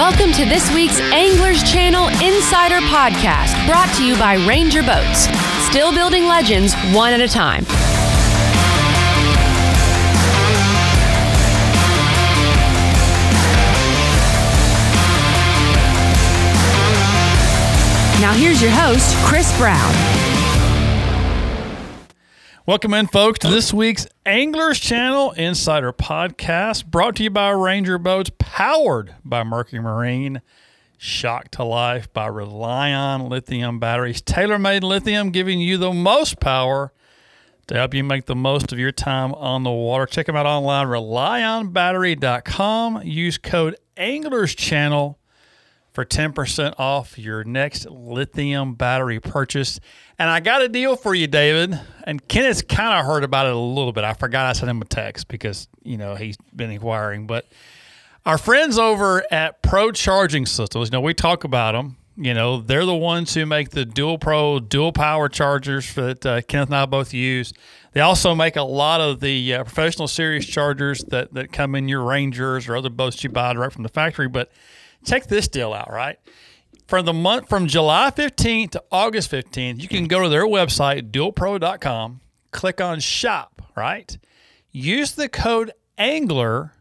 Welcome to this week's Anglers Channel Insider Podcast, brought to you by Ranger Boats. Still building legends one at a time. Now here's your host, Chris Brown. Welcome in, folks, to this week's Anglers Channel Insider Podcast, brought to you by Ranger Boats, powered by Mercury Marine, shocked to life by Relion lithium batteries, tailor made lithium, giving you the most power to help you make the most of your time on the water. Check them out online, relionbattery.com. Use code Anglers Channel for 10% off your next lithium battery purchase. And I got a deal for you, David. And Kenneth's kind of heard about it a little bit. I forgot I sent him a text because, you know, he's been inquiring. But our friends over at Pro Charging Systems, you know, we talk about them. You know, they're the ones who make the dual pro, dual power chargers that uh, Kenneth and I both use. They also make a lot of the uh, professional series chargers that, that come in your Rangers or other boats you buy direct from the factory. But check this deal out, right? From the month from July 15th to August 15th, you can go to their website, dualpro.com, click on shop, right? Use the code ANGLER,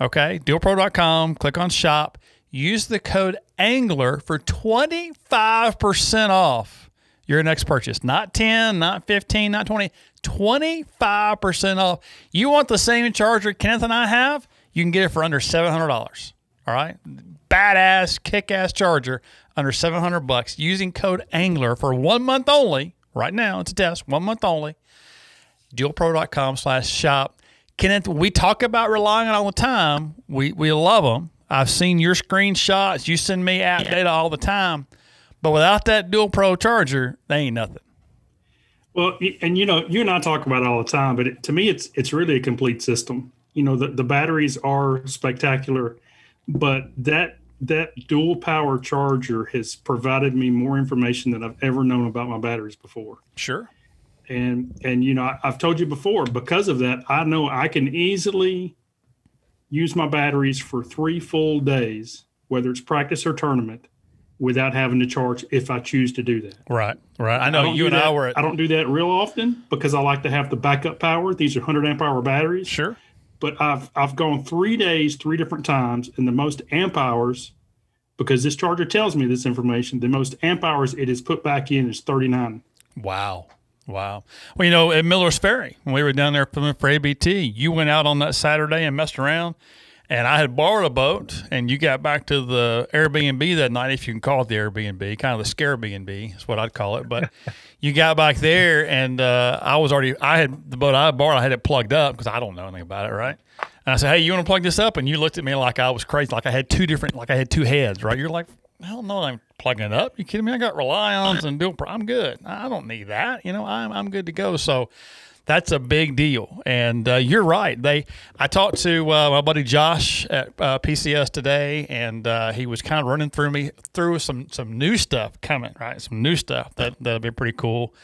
okay? Dualpro.com, click on shop, use the code ANGLER for 25% off your next purchase. Not 10, not 15, not 20, 25% off. You want the same charger Kenneth and I have? You can get it for under $700. All right. Badass, kick ass charger under 700 bucks using code ANGLER for one month only. Right now, it's a test, one month only. Dualpro.com slash shop. Kenneth, we talk about Relion all the time. We, we love them. I've seen your screenshots. You send me app data all the time. But without that dual pro charger, they ain't nothing. Well, and you know, you and I talk about it all the time, but it, to me, it's it's really a complete system. You know, the, the batteries are spectacular but that that dual power charger has provided me more information than I've ever known about my batteries before. Sure. And and you know, I, I've told you before, because of that, I know I can easily use my batteries for three full days, whether it's practice or tournament, without having to charge if I choose to do that. Right, right. I know I you and that, I were. At, I don't do that real often because I like to have the backup power. These are 100 amp hour batteries. Sure but I've I've gone three days, three different times, and the most amp hours, because this charger tells me this information, the most amp hours it is put back in is 39. Wow. Wow. Well, you know, at Miller's Ferry, when we were down there for ABT, you went out on that Saturday and messed around and I had borrowed a boat, and you got back to the Airbnb that night, if you can call it the Airbnb, kind of the scare B is what I'd call it. But you got back there, and uh, I was already, I had the boat I borrowed, I had it plugged up because I don't know anything about it, right? And I said, hey, you want to plug this up? And you looked at me like I was crazy, like I had two different, like I had two heads, right? You're like, hell no, I'm plugging it up. You kidding me? I got Relions and dual. I'm good. I don't need that. You know, I'm I'm good to go. So that's a big deal. And uh, you're right. They, I talked to uh, my buddy Josh at uh, PCS today, and uh, he was kind of running through me through some some new stuff coming. Right, some new stuff that that'll be pretty cool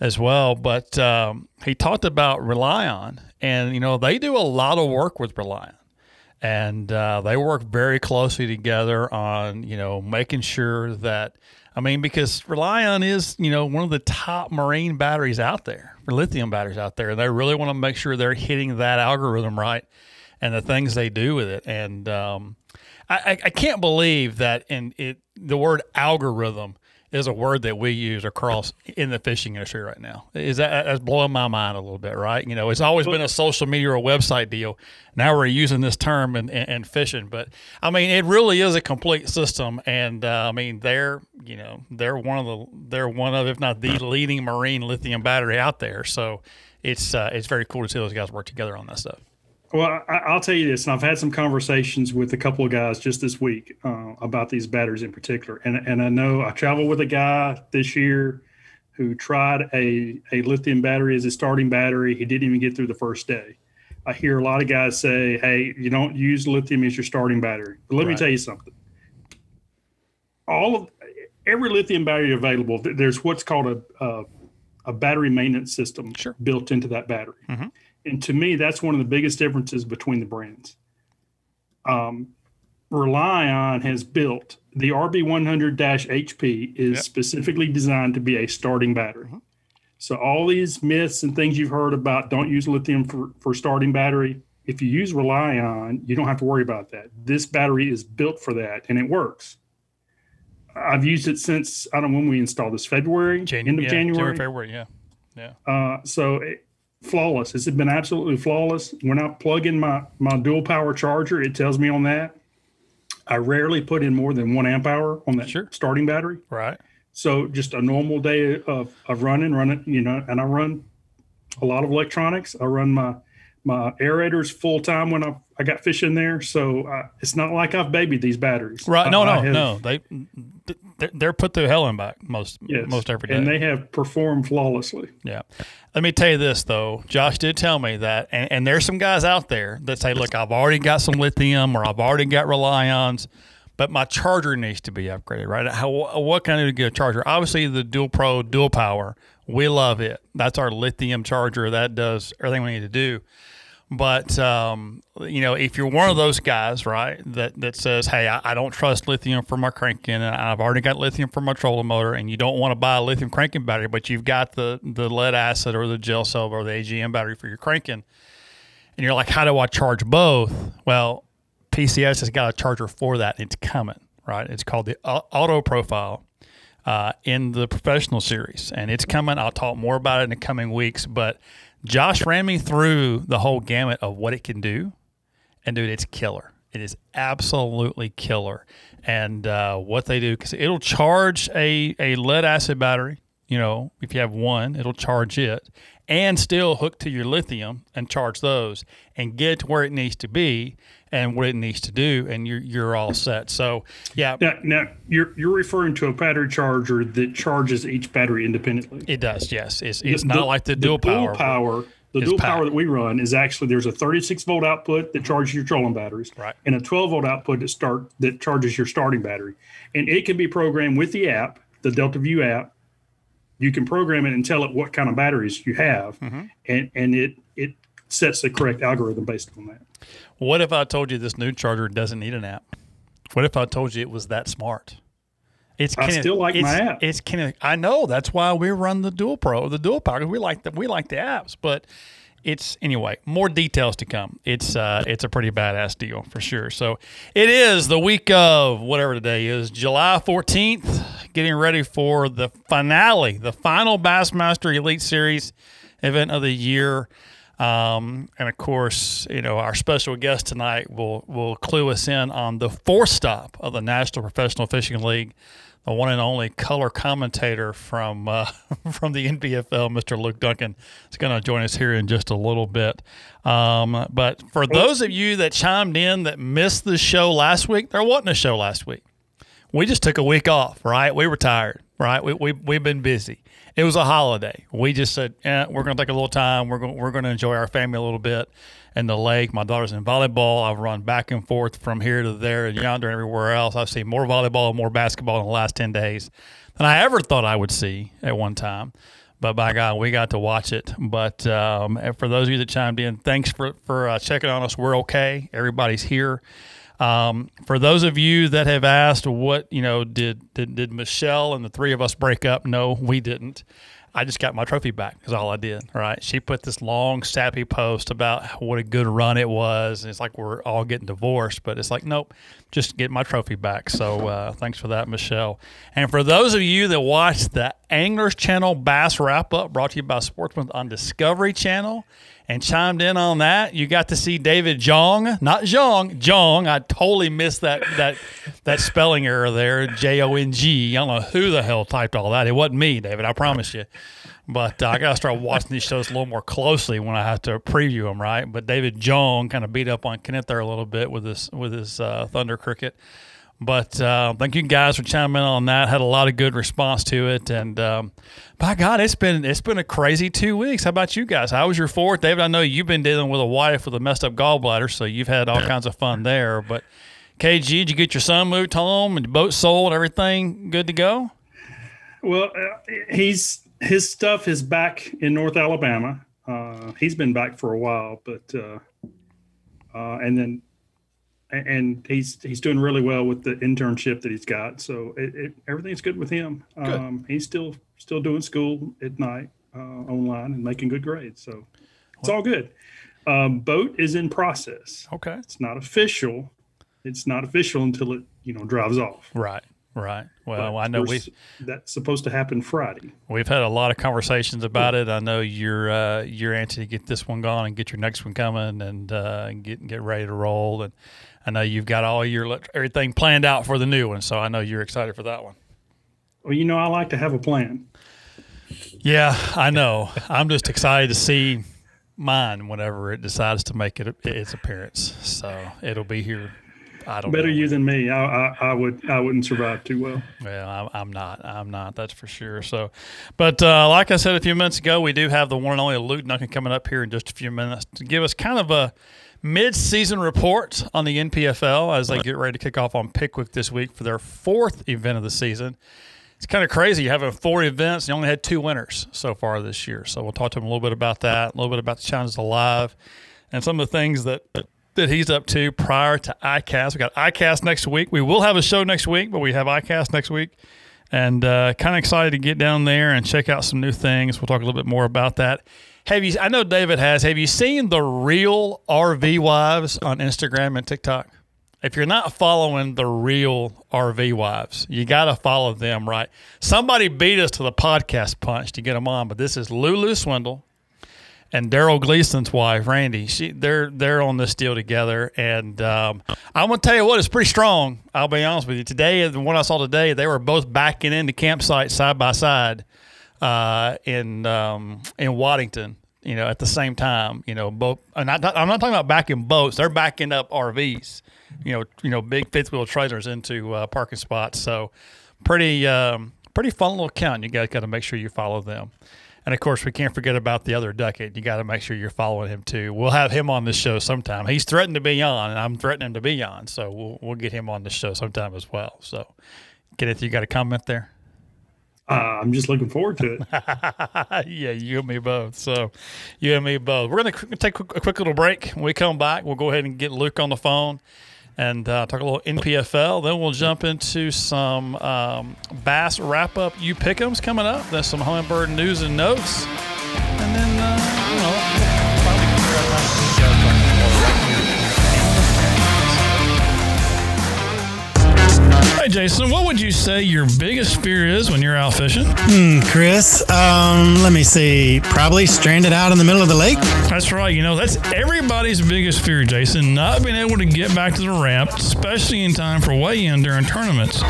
as well. But um, he talked about Relion, and you know they do a lot of work with Relion. And uh, they work very closely together on, you know, making sure that I mean, because Relion is, you know, one of the top marine batteries out there, or lithium batteries out there. And they really want to make sure they're hitting that algorithm right and the things they do with it. And um, I, I can't believe that in it the word algorithm is a word that we use across in the fishing industry right now. Is that that's blowing my mind a little bit, right? You know, it's always been a social media or website deal. Now we're using this term in, in, in fishing, but I mean, it really is a complete system. And uh, I mean, they're you know they're one of the they're one of if not the leading marine lithium battery out there. So it's uh, it's very cool to see those guys work together on that stuff. Well, I, will tell you this, and I've had some conversations with a couple of guys just this week uh, about these batteries in particular. And and I know I traveled with a guy this year who tried a a lithium battery as a starting battery. He didn't even get through the first day. I hear a lot of guys say, "Hey, you don't use lithium as your starting battery." But let right. me tell you something. All of every lithium battery available, there's what's called a a, a battery maintenance system sure. built into that battery. Mm-hmm and to me, that's one of the biggest differences between the brands. Um, has built the RB100-HP is Yep. specifically designed to be a starting battery. So all these myths and things you've heard about don't use lithium for, for starting battery. If you use Relion, you don't have to worry about that. This battery is built for that and it works. I've used it since I don't know when we installed this February, Janu- end of yeah, January. February, yeah. Uh, so it, flawless. It's been absolutely flawless. When I plug in my my dual power charger, it tells me on that. I rarely put in more than one amp hour on that Sure. starting battery. Right. So just a normal day of of running, running, you know, and I run a lot of electronics. I run my my aerators full time when I I got fish in there. So uh, it's not like I've babied these batteries. Right. I- No, I no, have- no. They they're- they're put through hell and back most Yes. most every day. and they have performed flawlessly. Yeah. Let me tell you this though. Josh did tell me that, and, and there's some guys out there that say, "Look, I've already got some lithium, or I've already got Relions, but my charger needs to be upgraded." Right? How what can I do to get a charger? Obviously, the Dual Pro Dual Power, we love it. That's our lithium charger. That does everything we need to do. But um, you know, if you're one of those guys, right, that that says, "Hey, I, I don't trust lithium for my cranking, and I've already got lithium for my trolling motor," and you don't want to buy a lithium cranking battery, but you've got the the lead acid or the gel cell or the AGM battery for your cranking, and you're like, "How do I charge both?" Well, PCS has got a charger for that. and It's coming, right? It's called the Auto Profile uh, in the professional series, and it's coming. I'll talk more about it in the coming weeks. But Josh ran me through the whole gamut of what it can do, and dude, it's killer. It is absolutely killer. And uh, what they do because it'll charge a a lead acid battery. You know, if you have one, it'll charge it and still hook to your lithium and charge those and get to where it needs to be and what it needs to do, and you're you're all set. So yeah, Now, now you're you're referring to a battery charger that charges each battery independently. It does, yes. It's, it's not like the, dual power. power. The dual power that we run is actually there's a 36 volt output that charges your trolling batteries, Right. and a 12 volt output that start that charges your starting battery, and it can be programmed with the app, the Delta View app. You can program it and tell it what kind of batteries you have, Mm-hmm. and and it it sets the correct algorithm based on that. What if I told you this new charger doesn't need an app? What if I told you it was that smart? It's I still like my it's, app. It's kind of I know that's why we run the dual pro, the dual power. We like the we like the apps, but it's anyway. More details to come. It's uh it's a pretty badass deal for sure. So it is the week of whatever today is July fourteenth. Getting ready for the finale, the final Bassmaster Elite Series event of the year. Um, and of course, you know, our special guest tonight will will clue us in on the fourth stop of the National Professional Fishing League, the one and only color commentator from uh, from the NPFL, Mr. Luke Dunkin, is going to join us here in just a little bit. Um, but for those of you that chimed in that missed the show last week, there wasn't a show last week we just took a week off, right? We were tired, right? We, we, we've been busy. It was a holiday. We just said, eh, we're going to take a little time. We're going, we're going to enjoy our family a little bit in the lake. My daughter's in volleyball. I've run back and forth from here to there and yonder and everywhere else. I've seen more volleyball and more basketball in the last 10 days than I ever thought I would see at one time. But by God, we got to watch it. But um, for those of you that chimed in, thanks for, for uh, checking on us. We're okay. Everybody's here. Um, for those of you that have asked, what you know, did, did did Michelle and the three of us break up? No, we didn't. I just got my trophy back. Is all I did. Right? She put this long, sappy post about what a good run it was. And it's like we're all getting divorced, but it's like nope, just get my trophy back. So uh, thanks for that, Michelle. And for those of you that watched the Anglers Channel Bass Wrap Up, brought to you by Sportsman on Discovery Channel and chimed in on that. You got to see David Jong, not Jong, Jong. I totally missed that that that spelling error there, J O N G. I don't know who the hell typed all that. It wasn't me, David. I promise you. But uh, I got to start watching these shows a little more closely when I have to preview them, right? But David Jong kind of beat up on Kenneth there a little bit with this with his uh, Thunder Cricket. But uh, thank you guys for chiming in on that. Had a lot of good response to it, and um, by God, it's been it's been a crazy two weeks. How about you guys? How was your fourth, David? I know you've been dealing with a wife with a messed up gallbladder, so you've had all kinds of fun there. But KG, did you get your son moved home and your boat sold? Everything good to go? Well, uh, he's his stuff is back in North Alabama. Uh, he's been back for a while, but uh, uh, and then and he's he's doing really well with the internship that he's got. So it, it, everything's good with him. Good. Um, he's still still doing school at night uh, online and making good grades. So it's all good. Um, boat is in process. Okay, it's not official. It's not official until it you know drives off. Right. Right. Well, but I know we that's supposed to happen Friday. We've had a lot of conversations about it. I know you're uh, you're anxious to get this one gone and get your next one coming and uh, get get ready to roll. And I know you've got all your everything planned out for the new one. So I know you're excited for that one. Well, you know, I like to have a plan. Yeah, I know. I'm just excited to see mine whenever it decides to make it its appearance. So it'll be here I don't better know. you than me. I, I, I, would I wouldn't survive too well. Well, I'm, I'm not. I'm not. That's for sure. So, but uh, like I said a few minutes ago, we do have the one and only Luke Dunkin coming up here in just a few minutes to give us kind of a mid-season report on the NPFL as they get ready to kick off on Pickwick this week for their fourth event of the season. It's kind of crazy. You having four events, and you only had two winners so far this year. So we'll talk to him a little bit about that, a little bit about the challenges alive, and some of the things that that he's up to prior to ICAST. We got ICAST next week. We will have a show next week, but we have ICAST next week. And uh, kind of excited to get down there and check out some new things. We'll talk a little bit more about that. Have you? I know David has. Have you seen the real RV wives on Instagram and TikTok? If you're not following the real RV wives, you got to follow them, right? Somebody beat us to the podcast punch to get them on, but this is Lulu Swindle and Darold Gleason's wife, Randy. She they're they're on this deal together, and um, I'm gonna tell you what, it's pretty strong. I'll be honest with you. Today, the one I saw today, they were both backing into campsite side by side uh, in um, in Waddington. You know, at the same time, you know, both. And I, I'm not talking about backing boats; they're backing up RVs. You know, you know, big fifth wheel trailers into uh, parking spots. So, pretty um, pretty fun little count. You guys got to make sure you follow them. And of course, we can't forget about the other Duckett. You got to make sure you're following him too. We'll have him on this show sometime. He's threatened to be on, and I'm threatening to be on. So we'll we'll get him on the show sometime as well. So, Kenneth. You got a comment there? Uh, I'm just looking forward to it. yeah, you and me both. So, you and me both. We're going to take a quick little break. When we come back, we'll go ahead and get Luke on the phone and uh, talk a little NPFL. Then we'll jump into some um, Bass wrap up. You pick'ems coming up. There's some Humminbird news and notes, right, Jason, what would you say your biggest fear is when you're out fishing? Hmm, Chris, um, let me see. Probably stranded out in the middle of the lake. That's right. You know, that's everybody's biggest fear, Jason, not being able to get back to the ramp, especially in time for weigh-in during tournaments.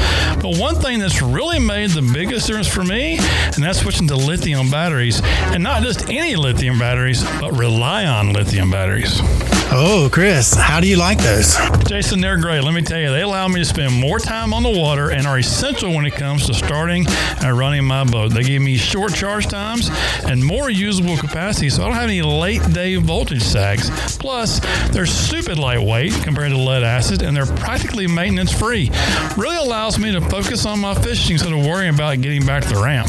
But one thing that's really made the biggest difference for me, and that's switching to lithium batteries, and not just any lithium batteries, but Relion lithium batteries. Oh, Chris, how do you like those? Jason, they're great. Let me tell you, they allow me to spend more time on the water and are essential when it comes to starting and running my boat. They give me short charge times and more usable capacity, so I don't have any late day voltage sags. Plus, they're stupid lightweight compared to lead acid, and they're practically maintenance free. Really allows me to focus on my fishing instead of worrying about getting back to the ramp.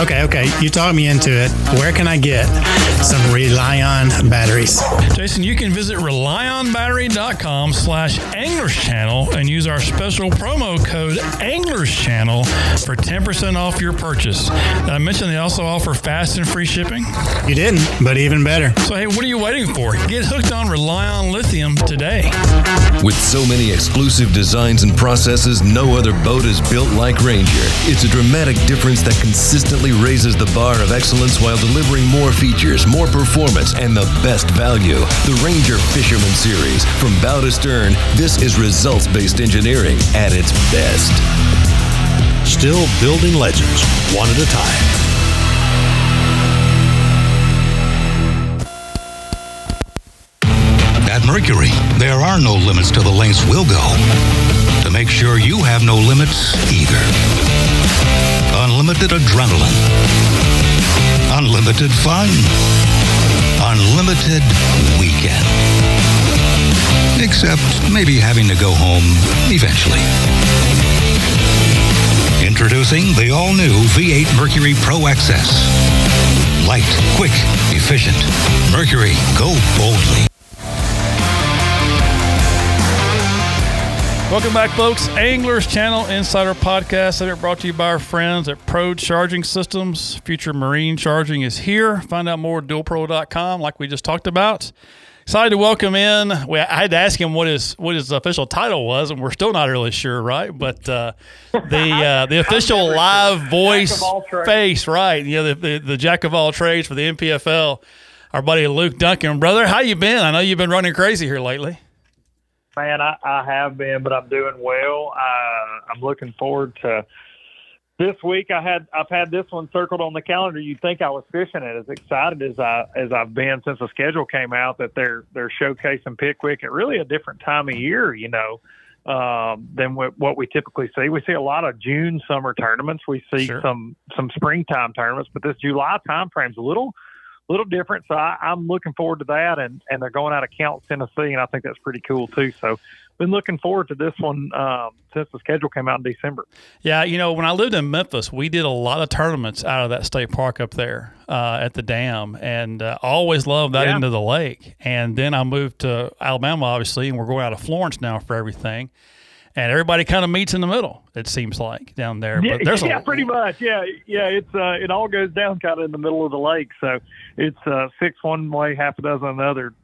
Okay, okay, you talked me into it. Where can I get some Relion batteries? Jason, you can visit relionbattery.com slash anglers channel and use our special promo code anglers channel for 10% off your purchase. Did I mentioned they also offer fast and free shipping? You didn't, but even better. So, hey, what are you waiting for? Get hooked on Relion Lithium today. With so many exclusive designs and processes, no other boat is built like Ranger. It's a dramatic difference that consistently raises the bar of excellence while delivering more features, more performance, and the best value. The Ranger Fisherman Series. From bow to stern, this is results based engineering at its best. Still building legends, one at a time. At Mercury, there are no limits to the lengths we'll go to make sure you have no limits either. Unlimited adrenaline, unlimited fun, unlimited weekend. Except maybe having to go home eventually. Introducing the all-new V8 Mercury Pro XS. Light, quick, efficient. Mercury, go boldly. Welcome back, folks. Anglers Channel Insider Podcast. That brought to you by our friends at Pro Charging Systems. Future Marine Charging is here. Find out more at dualpro.com, like we just talked about. Excited to welcome in. We, I had to ask him what his what his official title was, and we're still not really sure, right? But uh, the uh, the official live voice face, right? You know, the, the the jack of all trades for the NPFL. Our buddy Luke Dunkin, brother, how you been? I know you've been running crazy here lately. Man, I, I have been, but I'm doing well. Uh, I'm looking forward to this week. I had I've had this one circled on the calendar. You'd think I was fishing it. As excited as I as I've been since the schedule came out that they're they're showcasing Pickwick at really a different time of year. You know. Um, than what, what we typically see. We see a lot of June summer tournaments. We see Sure. some some springtime tournaments, but this July time frame's a little little different. So I, I'm looking forward to that. And, and they're going out of Counce, Tennessee, and I think that's pretty cool too. So been looking forward to this one um, since the schedule came out in December. Yeah, you know, when I lived in Memphis, we did a lot of tournaments out of that state park up there uh, at the dam, and uh, always loved that Yeah. end of the lake. And then I moved to Alabama, obviously, and we're going out of Florence now for everything. And everybody kind of meets in the middle. It seems like down there. Yeah, but there's yeah, a, pretty much. Yeah, yeah. It's uh, it all goes down kind of in the middle of the lake, so it's uh, six one way, half a dozen another,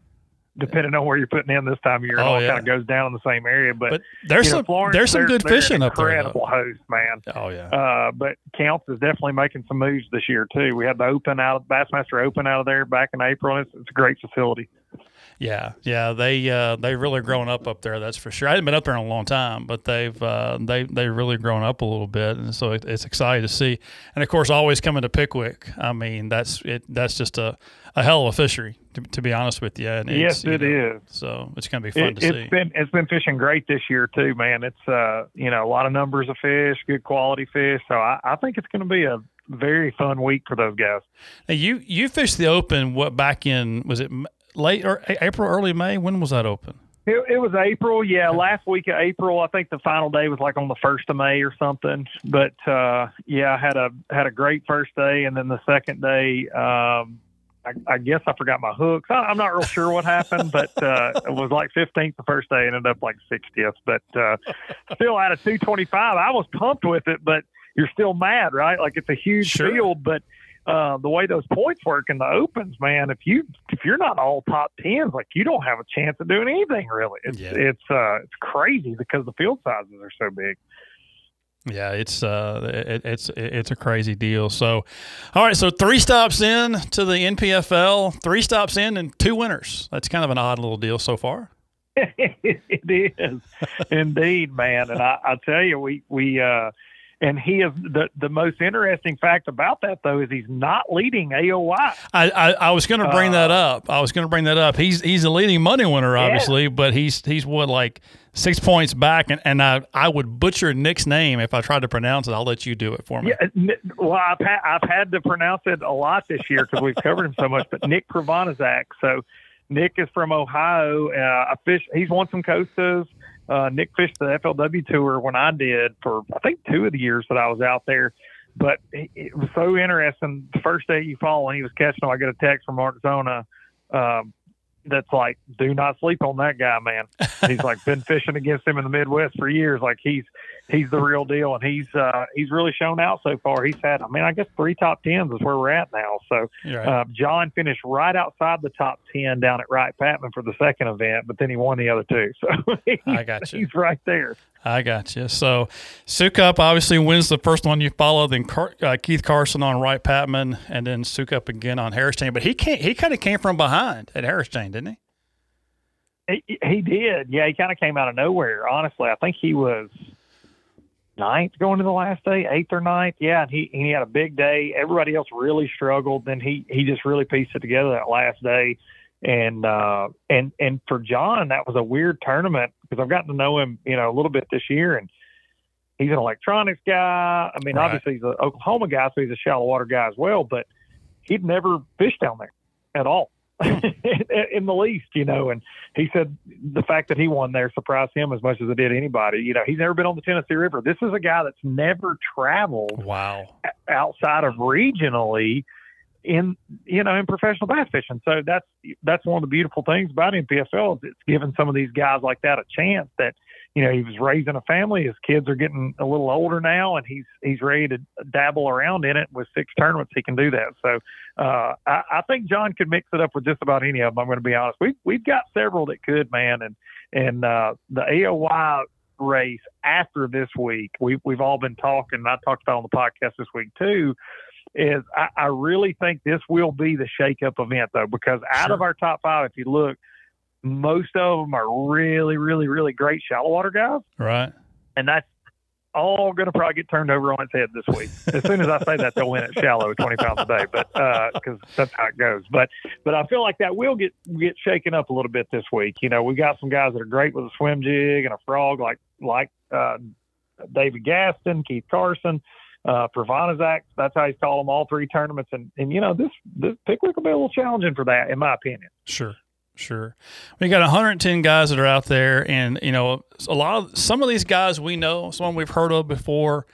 depending on where you're putting in this time of year. It Oh, all yeah. kind of goes down in the same area, but, But there's you know, some Florence, there's some good fishing up there. Incredible host, man. Oh yeah. Uh, but Counce is definitely making some moves this year too. We had the Open out, Bassmaster Open out of there back in April. It's, it's a great facility. Yeah, yeah, they uh, they've really grown up up there. That's for sure. I haven't been up there in a long time, but they've uh, they they've really grown up a little bit, and so it, it's exciting to see. And of course, always coming to Pickwick. I mean, that's it. That's just a, a hell of a fishery, to, to be honest with you. And Yes, you it know, is. So it's going to be fun It, to see. it's been it's been fishing great this year too, man. It's uh you know a lot of numbers of fish, good quality fish. So I, I think it's going to be a very fun week for those guys. Now, you you fished the Open what back in was it late or April, early May? When was that Open? It, it was April, yeah, last week of April. I think the final day was like on the first of May or something. But uh, yeah, I had a had a great first day, and then the second day, um, I, I guess I forgot my hooks. I, I'm not real sure what happened, but uh, it was like 15th the first day, ended up like 60th. But uh, still out of 225, I was pumped with it, but you're still mad, right? Like it's a huge Sure. field, but uh, the way those points work in the opens, man, if you if you're not all top tens, like you don't have a chance of doing anything really. It's Yeah. it's uh it's crazy because the field sizes are so big. Yeah, it's uh, it, it's it's a crazy deal. So, all right, so three stops in to the NPFL, three stops in, and two winners. That's kind of an odd little deal so far. it is indeed, man. And I, I tell you, we we uh, and he is the the most interesting fact about that though is he's not leading AOY. I I, I was going to bring that Uh, up. I was going to bring that up. He's he's a leading money winner, obviously, but he's he's what like six points back, and, and I I would butcher Nick's name if I tried to pronounce it. I'll let you do it for me. Yeah, well, I've had I've had to pronounce it a lot this year because we've covered him so much. But Nick Pravanizak, so Nick is from Ohio. Uh, I fish. He's won some Costas. Uh, Nick fished the FLW tour when I did for I think two of the years that I was out there. But it, was so interesting. The first day Eufaula when he was catching them, I get a text from Arizona. Zona. Um, that's like, do not sleep on that guy, man. He's like been fishing against him in the Midwest for years. Like he's he's the real deal, and he's uh, he's really shown out so far. He's had, I mean, I guess three top tens is where we're at now. So right. uh, John finished right outside the top ten down at Wright Patman for the second event, but then he won the other two. So I got you. he's right there. I got you. So, Soukup obviously wins the first one Eufaula. Then Car- uh, Keith Carson on Wright Patman, and then Soukup again on Harris Chain. But he can't. He kind of came from behind at Harris Chain, didn't he? He, he did. Yeah, he kind of came out of nowhere. Honestly, I think he was ninth going to the last day, eighth or ninth. Yeah, and he he had a big day. Everybody else really struggled. Then he he just really pieced it together that last day. And uh and and for John, that was a weird tournament because I've gotten to know him, you know, a little bit this year, and he's an electronics guy. I mean, Right. obviously he's an Oklahoma guy, so he's a shallow water guy as well. But he'd never fished down there at all. in the least, you know, and he said the fact that he won there surprised him as much as it did anybody. You know, he's never been on the Tennessee River. This is a guy that's never traveled Wow. outside of regionally in you know in professional bass fishing. So that's that's one of the beautiful things about NPFL is it's given some of these guys like that a chance that you know, he was raising a family. His kids are getting a little older now, and he's he's ready to dabble around in it. With six tournaments, he can do that. So uh, I, I think John could mix it up with just about any of them. I'm going to be honest. We've we've got several that could, man, and and uh, the AOY race after this week, we've we've all been talking. I talked about on the podcast this week too. Is I, I really think this will be the shake-up event though, because out Sure. of our top five, if you look, most of them are really, really, really great shallow water guys, Right. and that's all going to probably get turned over on its head this week. As soon as I say that, they'll win at shallow, twenty pounds a day, but because that's how it goes. But but I feel like that will get get shaken up a little bit this week. You know, we got some guys that are great with a swim jig and a frog, like like uh, David Gaston, Keith Carson. Uh, Pravanizak, that's how he's called them all three tournaments, and and you know this this Pickwick will be a little challenging for that, in my opinion. Sure. Sure. We got 110 guys that are out there, and you know, a lot of some of these guys we know, some we've heard of before,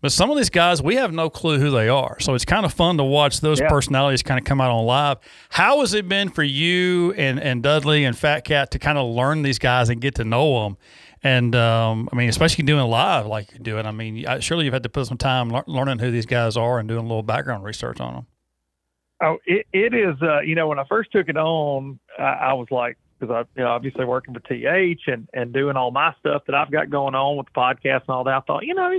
but some of these guys we have no clue who they are. So it's kind of fun to watch those Yeah. personalities kind of come out on live. How has it been for you and and Dudley and Fat Cat to kind of learn these guys and get to know them? And um, I mean, especially doing live like you're doing. I mean, surely you've had to put some time lear- learning who these guys are and doing a little background research on them. Oh, it, it is. Uh, you know, when I first took it on, I, I was like, because I, you know, obviously working for TH and and doing all my stuff that I've got going on with the podcast and all that. I thought, you know,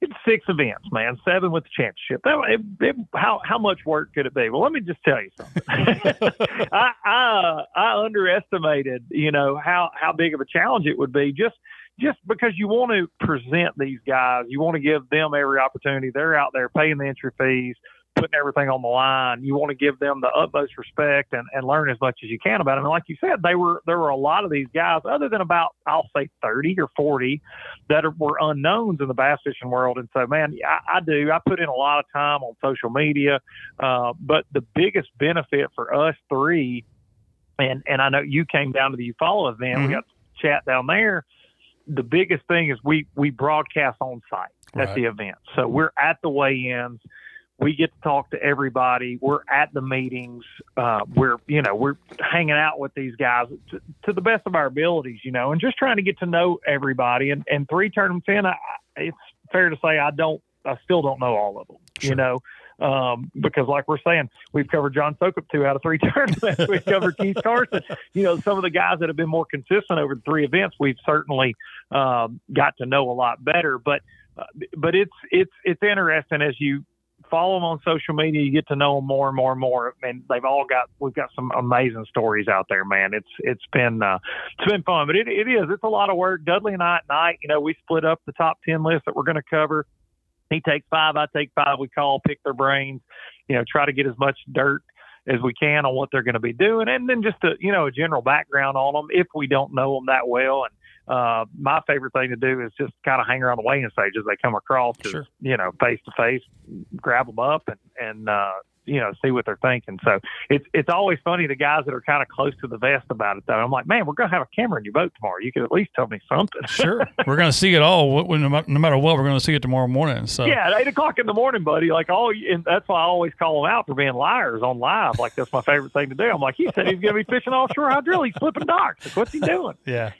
it's six events, man, seven with the championship. That, it, it, how how much work could it be? Well, let me just tell you something. I, I I underestimated, you know, how how big of a challenge it would be just just because you want to present these guys, you want to give them every opportunity. They're out there paying the entry fees, putting everything on the line. You want to give them the utmost respect and, and learn as much as you can about them. And like you said, they were there were a lot of these guys, other than about I'll say thirty or forty, that are, were unknowns in the bass fishing world. And so, man, I, I do. I put in a lot of time on social media, uh, but the biggest benefit for us three, and and I know you came down to the Eufaula event. Mhm. We got to chat down there. The biggest thing is we we broadcast on site at Right. the event, so we're at the weigh-ins. We get to talk to everybody. We're at the meetings. Uh, we're you know we're hanging out with these guys to, to the best of our abilities, you know, and just trying to get to know everybody. And and three tournaments in, I, it's fair to say I don't I still don't know all of them, Sure. you know, um, because like we're saying, we've covered John Soukup two out of three tournaments. we've covered Keith Carson. You know, some of the guys that have been more consistent over the three events, we've certainly um, got to know a lot better. But uh, but it's it's it's interesting as you follow them on social media, you get to know them more and more and more. And they've all got we've got some amazing stories out there, man. It's it's been uh, it's been fun, but it, it is it's a lot of work. Dudley and I at night, you know, we split up the top ten list that we're going to cover. He takes five, I take five. We call, pick their brains, you know, try to get as much dirt as we can on what they're going to be doing, and then just a you know a general background on them if we don't know them that well. And uh, my favorite thing to do is just kind of hang around the weighing stage as they come across, Sure. you know, face to face, grab them up and and uh, you know see what they're thinking. So it's it's always funny the guys that are kind of close to the vest about it though. I'm like, man, we're gonna have a camera in your boat tomorrow. You could at least tell me something. Sure. we're going to see it all. No matter what, we're going to see it tomorrow morning. So Yeah, at eight o'clock in the morning, buddy. Like, oh, and that's why I always call them out for being liars on live. Like, that's my favorite thing to do. I'm like, he said he's going to be fishing offshore hydrill. He's flipping docks. Like, what's he doing? yeah.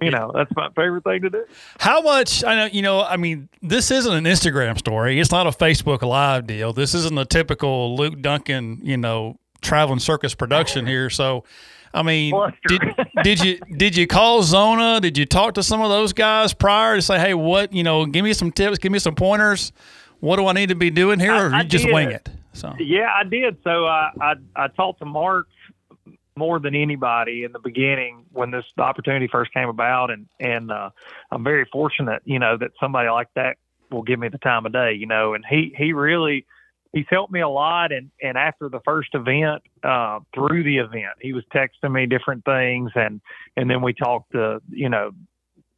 You know, that's my favorite thing to do. How much? I know, you know, I mean, this isn't an Instagram story. It's not a Facebook Live deal. This isn't a typical Luke Dunkin, you know, traveling circus production here. So, I mean, did, did you did you call Zona? Did you talk to some of those guys prior to say, hey, what, you know, give me some tips, give me some pointers. What do I need to be doing here, or I- I you just did. wing it? So, Yeah, I did. So I, I I talked to Mark more than anybody in the beginning when this opportunity first came about, and and uh, I'm very fortunate, you know, that somebody like that will give me the time of day, you know, and he he really he's helped me a lot and and after the first event uh through the event he was texting me different things and and then we talked uh you know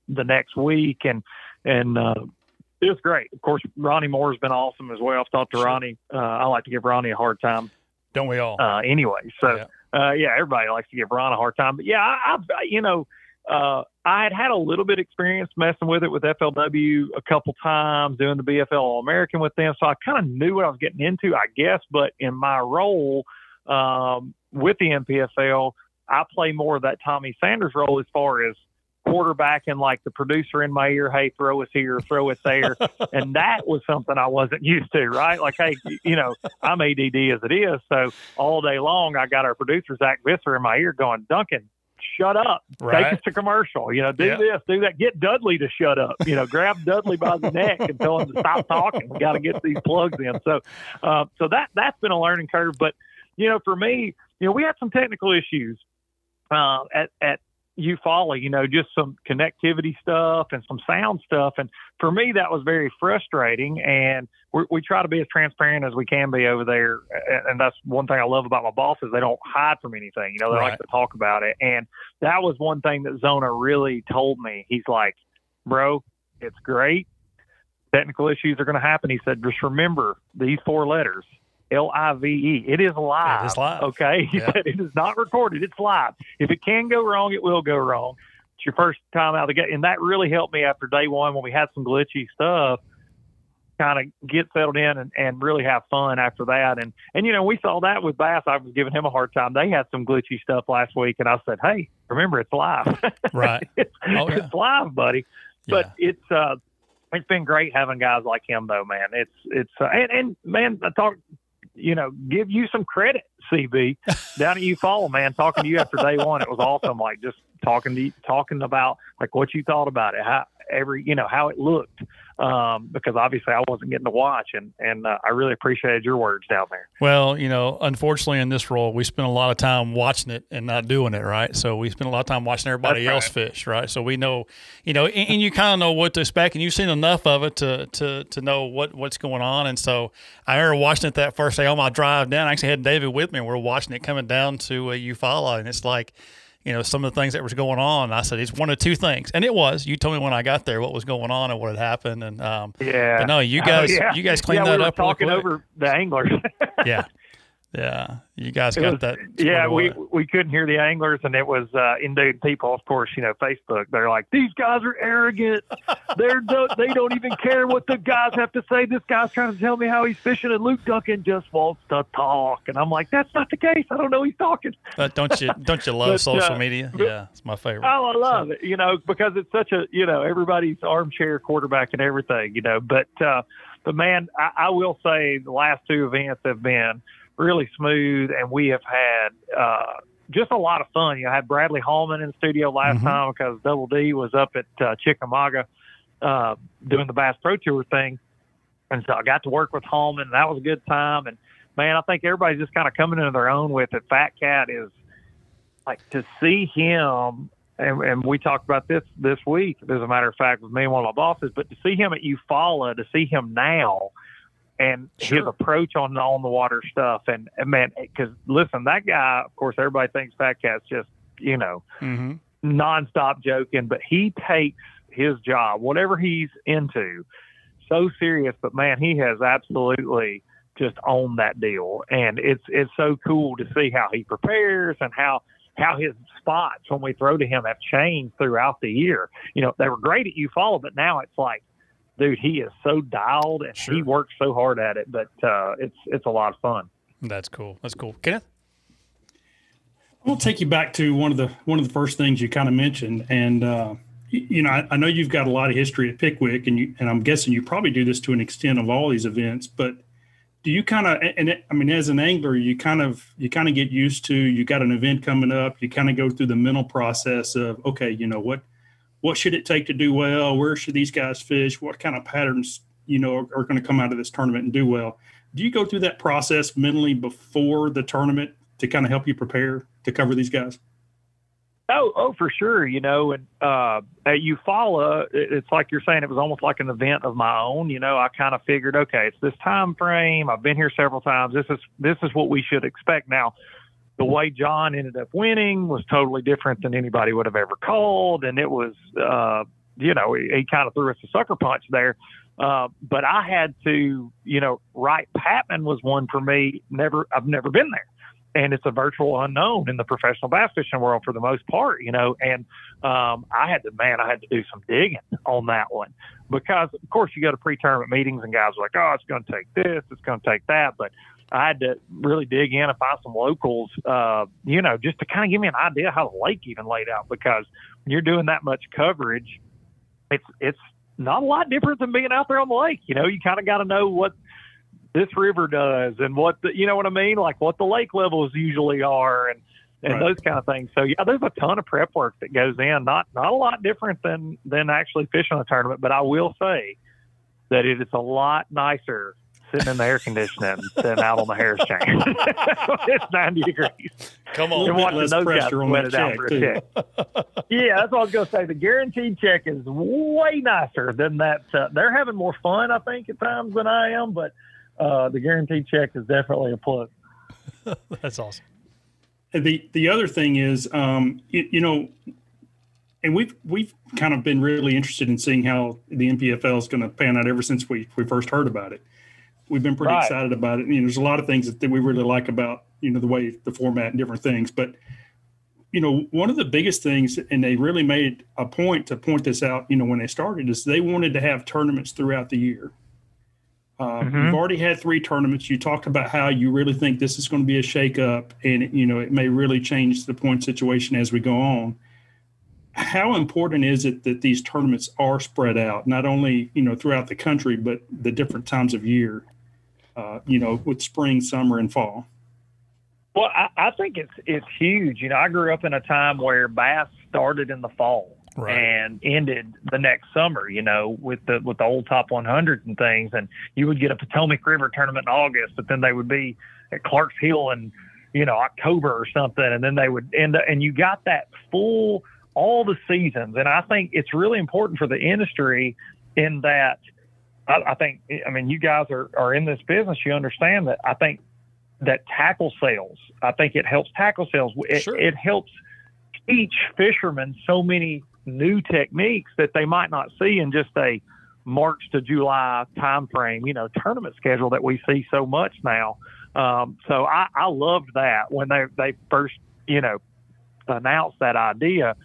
the next week and and uh it was great. Of course, Ronnie Moore's been awesome as well. I've talked to. Ronnie. Uh, I like to give Ronnie a hard time don't we all? uh, anyway. So, Yeah. Uh, yeah, everybody likes to give Ron a hard time. But yeah, I, I've, you know, uh, I had had a little bit of experience messing with it with FLW a couple times, doing the BFL All American with them. So I kind of knew what I was getting into, I guess. But in my role um, with the NPFL, I play more of that Tommy Sanders role as far as quarterbacking like the producer in my ear, hey, throw us here, throw it there. and that was something I wasn't used to, right? Like, hey, you know, I'm ADD as it is. So all day long, I got our producer, Zach Visser, in my ear going, Dunkin, shut up. Right. Take us to commercial. You know, do Yeah. this, do that. Get Dudley to shut up. You know, grab Dudley by the neck and tell him to stop talking. We got to get these plugs in. So, uh, so that that's been a learning curve. But you know, for me, you know, we had some technical issues uh, at at Eufaula. You know, just some connectivity stuff and some sound stuff. And for me, that was very frustrating. And we we try to be as transparent as we can be over there. And- And that's one thing I love about my bosses. They don't hide from anything. You know, they Right. like to talk about it. And that was one thing that Zona really told me. He's like, bro, it's great. Technical issues are going to happen. He said, just remember these four letters. L I V E. It is live. It is live. Okay. Yeah. it is not recorded. It's live. If it can go wrong, it will go wrong. It's your first time out of the gate. And that really helped me after day one when we had some glitchy stuff kind of get settled in and, and really have fun after that. And, and, you know, we saw that with Bass. I was giving him a hard time. They had some glitchy stuff last week. And I said, Hey, remember it's live. Right. it's, Oh, yeah. it's live, buddy. But Yeah. it's, uh, it's been great having guys like him though, man. It's, it's, uh, and, and man, I talk, you know, give you some credit, CB, down at Eufaula, man. Talking to you after day one, it was awesome. Like just talking to you, talking about like what you thought about it, how every, you know, how it looked. Um, because obviously I wasn't getting to watch, and and uh, I really appreciated your words down there. Well, you know, unfortunately, in this role, we spend a lot of time watching it and not doing it, right? So we spend a lot of time watching everybody That's else fish, right? So we know, you know, and, and you kind of know what to expect, and you've seen enough of it to to to know what what's going on. And so I remember watching it that first day on my drive down. I actually had David with me. and We are watching it coming down to uh, Eufaula, and it's like. You know some of the things that was going on. I said it's one of two things, and it was. You told me when I got there what was going on and what had happened, and um, Yeah. But no, you Oh, guys, yeah. you guys cleaned yeah, that we were up. talking over the anglers. Yeah, yeah. You guys It got was- that. yeah, we away. we couldn't hear the anglers, and it was uh, Indeed people, of course. You know, Facebook. They're like, these guys are arrogant. They're do- they don't even care what the guys have to say. This guy's trying to tell me how he's fishing, and Luke Dunkin just wants to talk. And I'm like, that's not the case. I don't know he's talking. Uh, don't you don't you love But, social uh, media? but- yeah, it's my favorite. Oh, I love it. You know, because it's such a you know everybody's armchair quarterback and everything. You know, but uh, but man, I, I will say the last two events have been really smooth, and we have had uh, just a lot of fun. You know, I had Bradley Hallman in the studio last Mhm. time because Double D was up at uh, Chickamauga uh, doing the Bass Pro Tour thing, and so I got to work with Hallman. And that was a good time, and man, I think everybody's just kind of coming into their own with it. Fat Cat is like to see him and, and we talked about this this week as a matter of fact with me and one of my bosses but to see him at Eufaula to see him now and his approach on the on the water stuff and, and man because listen that guy of course everybody thinks fat cat's just you know hmm nonstop joking, but he takes his job, whatever he's into, so serious. But man, he has absolutely just owned that deal, and it's it's so cool to see how he prepares and how how his spots when we throw to him have changed throughout the year. You know, they were great at Eufaula, but now it's like. Dude, he is so dialed and he works so hard at it, but uh, it's it's a lot of fun. That's cool. That's cool. Kenneth. I'll take you back to one of the one of the first things you kind of mentioned, and uh, y- you know I, I know you've got a lot of history at Pickwick, and you and I'm guessing you probably do this to an extent of all these events. But do you kind of and it, I mean, as an angler, you kind of you kind of get used to you got an event coming up, you kind of go through the mental process of okay, you know what what should it take to do well? Where should these guys fish? What kind of patterns you know are, are going to come out of this tournament and do well? Do you go through that process mentally before the tournament to kind of help you prepare to cover these guys? Oh, oh, for sure. You know, and uh, at Eufaula, it's like you're saying, it was almost like an event of my own. You know, I kind of figured, okay, it's this time frame. I've been here several times. This is this is what we should expect. Now, the way John ended up winning was totally different than anybody would have ever called, and it was, uh, you know, he, he kind of threw us a sucker punch there. Uh, but I had to, you know, Wright Patman was one for me. Never, I've never been there and it's a virtual unknown in the professional bass fishing world for the most part, you know. And um, I had to, man, I had to do some digging on that one because, of course, you go to pre-tournament meetings and guys are like, oh, it's going to take this, it's going to take that, but I had to really dig in and find some locals, uh, you know, just to kind of give me an idea how the lake even laid out. Because when you're doing that much coverage, it's it's not a lot different than being out there on the lake. You know, you kind of got to know what this river does and what the, you know what I mean, like what the lake levels usually are and and Right. those kind of things. So yeah, there's a ton of prep work that goes in. Not not a lot different than than actually fishing a tournament, but I will say that it is a lot nicer sitting in the air conditioning than out on the Harris chain. it's 90 degrees. Come on. little And bit watching less those guys pressure on sweat that it out check, for a too. check. yeah, that's what I was going to say. The guaranteed check is way nicer than that. Uh, they're having more fun, I think, at times than I am, but uh, the guaranteed check is definitely a plus. That's awesome. the the other thing is um you, you know and we've we've kind of been really interested in seeing how the NPFL is going to pan out ever since we we first heard about it. We've been pretty Right. excited about it. You know, there's a lot of things that, that we really like about you know the way the format and different things. But you know, one of the biggest things, and they really made a point to point this out. You know, when they started, is they wanted to have tournaments throughout the year. Uh, Mhm. You've already had three tournaments. You talked about how you really think this is going to be a shakeup, and you know it may really change the point situation as we go on. How important is it that these tournaments are spread out, not only you know throughout the country, but the different times of year? Uh, you know, with spring, summer, and fall. Well, I, I think it's it's huge. You know, I grew up in a time where bass started in the fall Right. and ended the next summer. You know, with the with the old top 100s and things, and you would get a Potomac River tournament in August, but then they would be at Clark's Hill in you know October or something, and then they would end up, and you got that full all the seasons. And I think it's really important for the industry in that. I, I think, I mean, you guys are, are in this business. You understand that. I think that tackle sales. I think it helps tackle sales. It, Sure. it helps teach fishermen so many new techniques that they might not see in just a March to July time frame, you know, tournament schedule that we see so much now. Um, so I, I loved that when they they first, you know, announced that idea.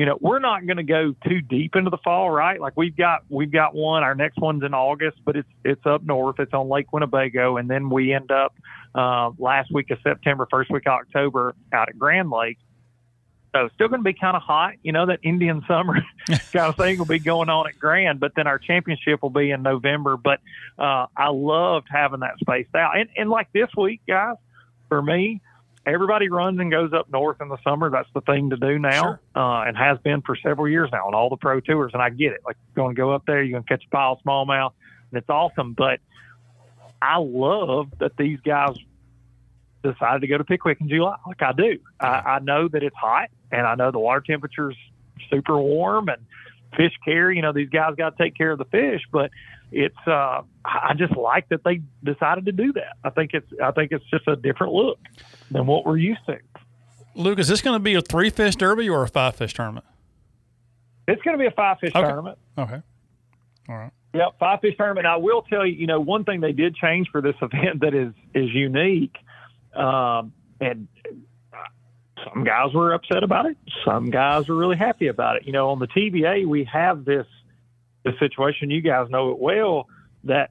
You know, we're not going to go too deep into the fall, right? Like we've got we've got one. Our next one's in August, but it's it's up north. It's on Lake Winnebago, and then we end up uh, last week of September, first week of October out at Grand Lake. So still going to be kind of hot, you know, that Indian summer kind of thing will be going on at Grand, but then our championship will be in November. But uh, I loved having that spaced out. And, and like this week, guys, for me, everybody runs and goes up north in the summer. That's the thing to do now, Sure. uh, and has been for several years now on all the pro tours. And I get it. Like, you're going to go up there, you're going to catch a pile of smallmouth, and it's awesome. But I love that these guys decided to go to Pickwick in July, like I do. I, I know that it's hot, and I know the water temperature's super warm, and fish care. You know, these guys got to take care of the fish, but it's. Uh, I just like that they decided to do that. I think it's. I think it's just a different look than what we're used to. Luke, is this going to be a three fish derby or a five fish tournament? It's going to be a five fish Okay. tournament. Okay. All right. Yep, five fish tournament. I will tell you, you know, one thing they did change for this event that is is unique, um, and some guys were upset about it. Some guys were really happy about it. You know, on the TVA, we have this this situation. You guys know it well that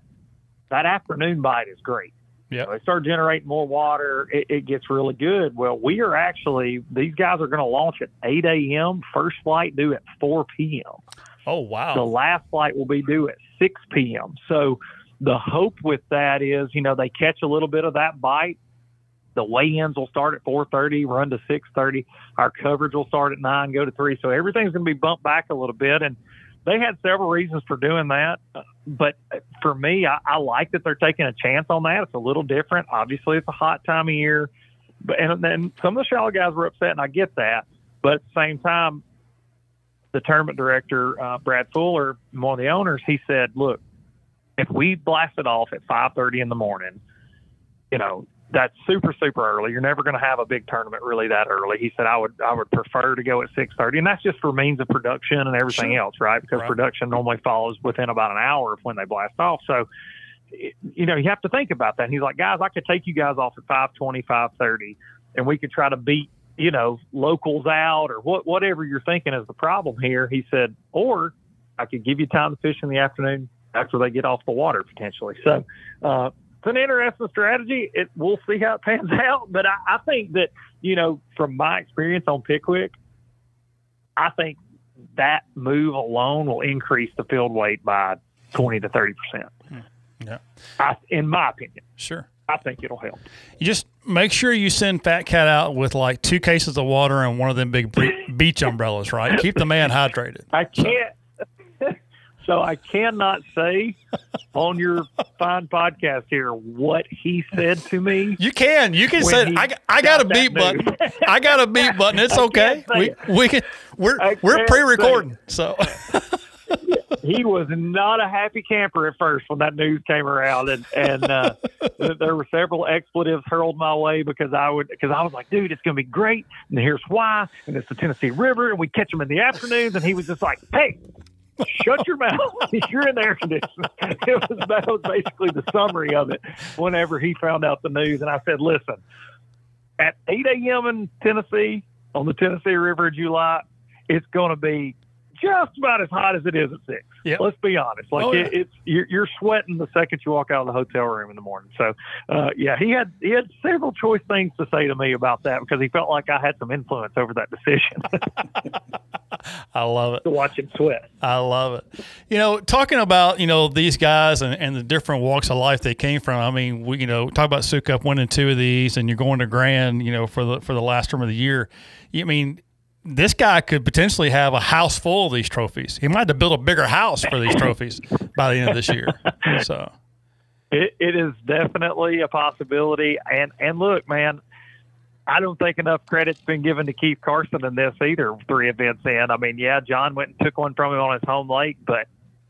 that afternoon bite is great. Yeah. They start generating more water. It, it gets really good. Well, we are actually these guys are going to launch at 8 a.m. First flight due at 4 p.m. Oh wow! The last flight will be due at 6 p.m. So the hope with that is, you know, they catch a little bit of that bite. The weigh-ins will start at 4:30, run to 6:30. Our coverage will start at nine, go to three. So everything's going to be bumped back a little bit. And they had several reasons for doing that, but for me, I, I like that they're taking a chance on that. It's a little different. Obviously, it's a hot time of year, but and then some of the shallow guys were upset, and I get that. But at the same time, the tournament director, uh, Brad Fuller, one of the owners, he said, "Look, if we blast it off at 5:30 in the morning, you know." That's super, super early. You're never going to have a big tournament really that early. He said, "I would, I would prefer to go at 6:30, and that's just for means of production and everything Sure. else, right? Because Right. production normally follows within about an hour of when they blast off. So, you know, you have to think about that. And he's like, guys, I could take you guys off at 5:20, 5:30, and we could try to beat, you know, locals out or what, whatever you're thinking is the problem here. He said, or I could give you time to fish in the afternoon after they get off the water potentially. So, uh, it's an interesting strategy. It we'll see how it pans out. But I, I think that you know, from my experience on Pickwick, I think that move alone will increase the field weight by twenty to thirty percent. Hmm. Yeah. I, in my opinion, Sure. I think it'll help. You just make sure you send Fat Cat out with like two cases of water and one of them big beach umbrellas, right? Keep the man hydrated. I can't. So I cannot say on your fine podcast here what he said to me. You can. You can say I, I got a got beat that button. I got a beat button. It's okay. We we can we're we're pre-recording. So he was not a happy camper at first when that news came around, and and uh, there were several expletives hurled my way because I would because I was like, dude, it's gonna be great, and here's why, and it's the Tennessee River, and we catch them in the afternoons, and he was just like, hey. Shut your mouth! You're in the air conditioning. It was that was basically the summary of it. Whenever he found out the news, and I said, "Listen, at 8 a.m. in Tennessee on the Tennessee River in July, it's going to be just about as hot as it is at six. Yep. Let's be honest. Like Oh, it, it's you're, you're sweating the second you walk out of the hotel room in the morning. So, uh, yeah, he had he had several choice things to say to me about that because he felt like I had some influence over that decision I love it. to watch him sweat. I love it. You know, talking about you know these guys and, and the different walks of life they came from. I mean, we you know talk about Soukup winning two of these, and you're going to Grand, you know, for the for the last term of the year. I mean, this guy could potentially have a house full of these trophies. He might have to build a bigger house for these trophies by the end of this year. So It, it is definitely a possibility. And and look, man, I don't think enough credit's been given to Keith Carson in this either. Three events in. I mean, yeah, John went and took one from him on his home lake, but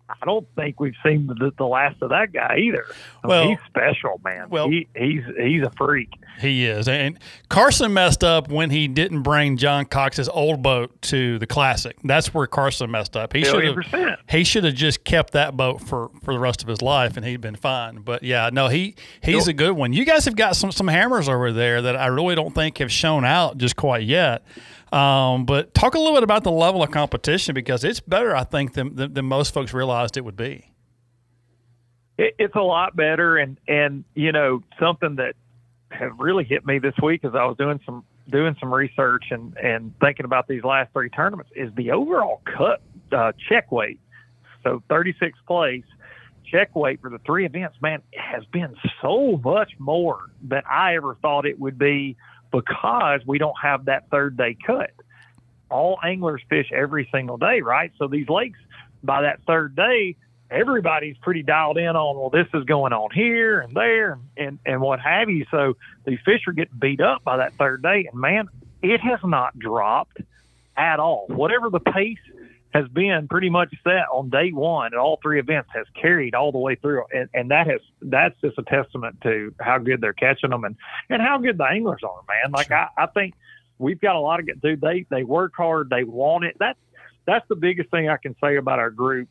I don't think we've seen the, the last of that guy either. I mean, Well- he's special, man. well- he, he's he's a freak. He is. And Carson messed up when he didn't bring John Cox's old boat to the classic. That's where Carson messed up. He should have he should have just kept that boat for, for the rest of his life and he'd been fine. But yeah, no, he he's a good one. You guys have got some some hammers over there that I really don't think have shown out just quite yet. Um, but talk a little bit about the level of competition because it's better, I think, than, than, than most folks realized it would be. it, it's a lot better and and you know something that has really hit me this week as I was doing some doing some research and and thinking about these last three tournaments is the overall cut uh, check weight. So 36th place check weight for the three events, man, has been so much more than I ever thought it would be because we don't have that third day cut. All anglers fish every single day, right? So these lakes by that third day, everybody's pretty dialed in on well this is going on here and there and and what have you so these fish are getting beat up by that third day and man it has not dropped at all whatever the pace has been pretty much set on day one at all three events has carried all the way through. And, and that has that's just a testament to how good they're catching them and and how good the anglers are man. Like I, I think we've got a lot of good dude. They they work hard. They want it. That's that's the biggest thing i can say about our group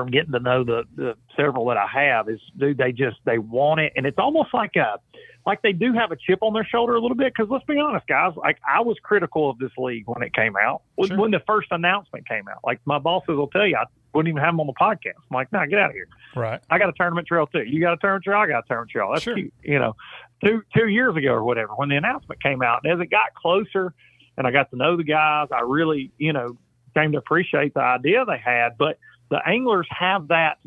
from getting to know the, the several that I have is, dude, they just they want it, and it's almost like a like they do have a chip on their shoulder a little bit. Because let's be honest, guys, like I was critical of this league when it came out, when, Sure. when the first announcement came out. Like my bosses will tell you, I wouldn't even have them on the podcast. I'm like, nah, get out of here. Right. I got a tournament trail too. You got a tournament trail. I got a tournament trail. That's Sure. cute. You know, two two years ago or whatever when the announcement came out, and as it got closer, and I got to know the guys, I really you know came to appreciate the idea they had. But the anglers have that.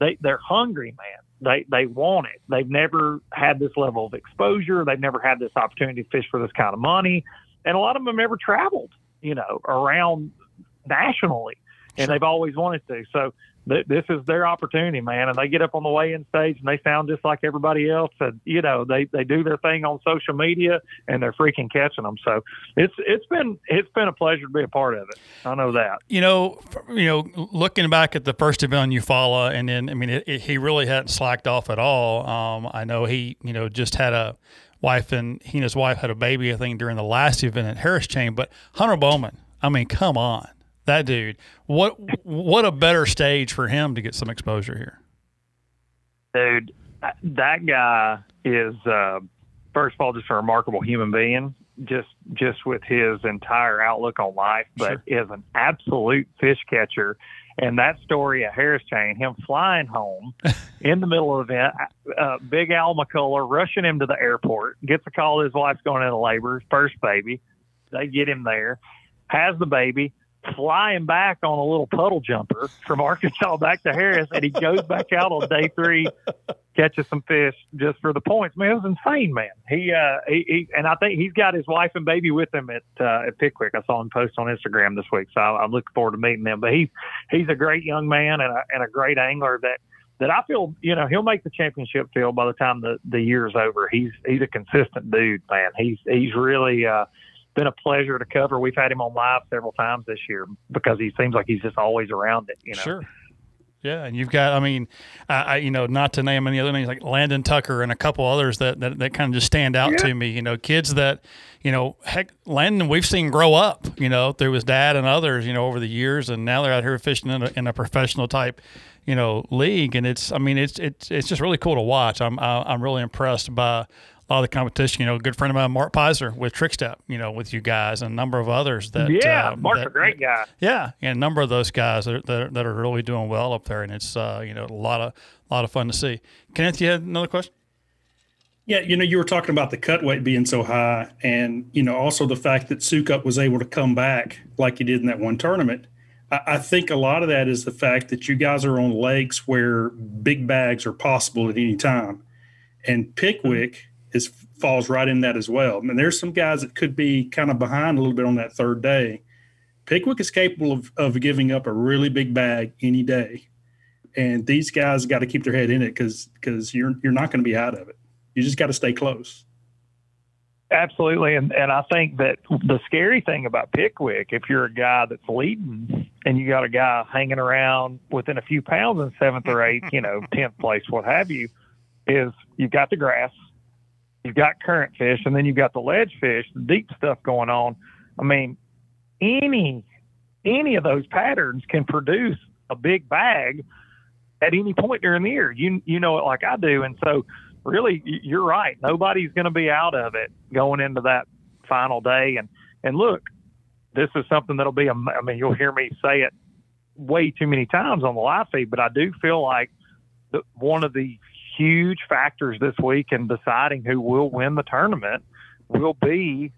They they're hungry, man. They they want it. They've never had this level of exposure. They've never had this opportunity to fish for this kind of money, and a lot of them have never traveled, you know, around nationally, and they've always wanted to. So th- this is their opportunity, man. And they get up on the weigh-in stage and they sound just like everybody else. And you know, they they do their thing on social media and they're freaking catching them. So it's it's been it's been a pleasure to be a part of it. I know that. you know, you know, looking back at the first event on Eufaula, and then I mean, it, it, he really hadn't slacked off at all. Um, I know he, you know, just had a wife, and he and his wife had a baby, I think, during the last event at Harris Chain. But Hunter Bowman, I mean, come on, that dude, what what a better stage for him to get some exposure here. dude, that guy is uh, first of all just a remarkable human being, just just with his entire outlook on life, but sure. is an absolute fish catcher. And that story at Harris Chain, him flying home in the middle of the event, uh, Big Al McCullough rushing him to the airport, gets a call his wife's going into labor, first baby. They get him there, has the baby, flying back on a little puddle jumper from Arkansas back to Harris, and he goes back out on day three, catches some fish just for the points. Man, it was insane, man. He, uh, he, he and I think he's got his wife and baby with him at uh, at Pickwick. I saw him post on Instagram this week, so I, I'm looking forward to meeting them. But he's he's a great young man and a, and a great angler that that I feel, you know, he'll make the championship field by the time the the year's over. He's he's a consistent dude, man. He's he's really. uh been a pleasure to cover. We've had him on live several times this year because he seems like he's just always around it. You know. Sure. Yeah, and you've got, I mean, I, you know, not to name any other names like Landon Tucker and a couple others that, that, that kind of just stand out yeah. to me. You know, kids that, you know, heck, Landon we've seen grow up, you know, through his dad and others, you know, over the years, and now they're out here fishing in a, in a professional type, you know, league, and it's, I mean, it's it's it's just really cool to watch. I'm I'm really impressed by a lot of the competition. You know, a good friend of mine, Mark Pizer with Trickstep, you know, with you guys and a number of others that. Yeah, uh, Mark's that, a great guy. Yeah, and a number of those guys that, that, that are really doing well up there, and it's uh, you know a lot of a lot of fun to see. Kenneth, you had another question. Yeah, you know, you were talking about the cut weight being so high, and you know, also the fact that Soukup was able to come back like he did in that one tournament. I, I think a lot of that is the fact that you guys are on lakes where big bags are possible at any time, and Pickwick is falls right in that as well. I mean, there's some guys that could be kind of behind a little bit on that third day. Pickwick is capable of, of giving up a really big bag any day, and these guys got to keep their head in it because because you're you're not going to be out of it. You just got to stay close. Absolutely, and and I think that the scary thing about Pickwick, if you're a guy that's leading and you got a guy hanging around within a few pounds in seventh or eighth, you know, tenth place, what have you, is you've got the grass, you've got current fish, and then you've got the ledge fish, the deep stuff going on. I mean, any any of those patterns can produce a big bag at any point during the year. You you know it like I do, and so really you're right. Nobody's going to be out of it going into that final day. And and look, this is something that'll be. I mean, you'll hear me say it way too many times on the live feed, but I do feel like the, one of the huge factors this week in deciding who will win the tournament will be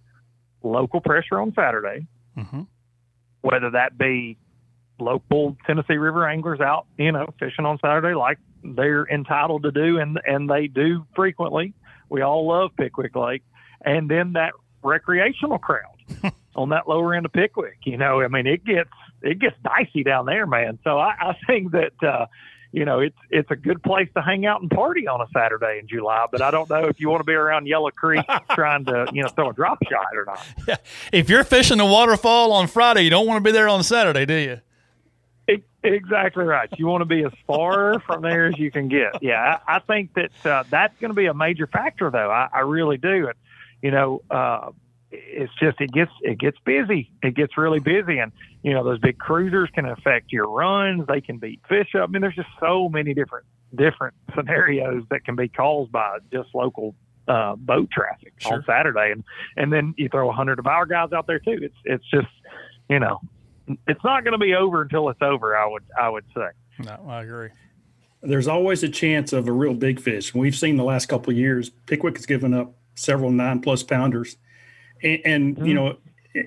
local pressure on Saturday, mm-hmm. whether that be local Tennessee River anglers out, you know, fishing on Saturday like they're entitled to do and and they do frequently. We all love Pickwick Lake, and then that recreational crowd on that lower end of Pickwick. You know, I mean, it gets it gets dicey down there, man. So I, I think that uh, you know, it's it's a good place to hang out and party on a Saturday in July. But I don't know if you want to be around Yellow Creek trying to, you know, throw a drop shot or not. Yeah. If you're fishing the waterfall on Friday, you don't want to be there on Saturday, do you? exactly right. You want to be as far from there as you can get. Yeah, I, I think that uh, that's going to be a major factor, though. I, I really do. And you know, uh, it's just it gets it gets busy. It gets really busy, and you know those big cruisers can affect your runs. They can beat fish up. I mean, there's just so many different different scenarios that can be caused by just local uh, boat traffic sure. on Saturday, and and then you throw a hundred of our guys out there too. It's it's just you know it's not going to be over until it's over. I would I would say. No, I agree. There's always a chance of a real big fish. We've seen the last couple of years, Pickwick has given up several nine plus pounders and, and mm-hmm. you know,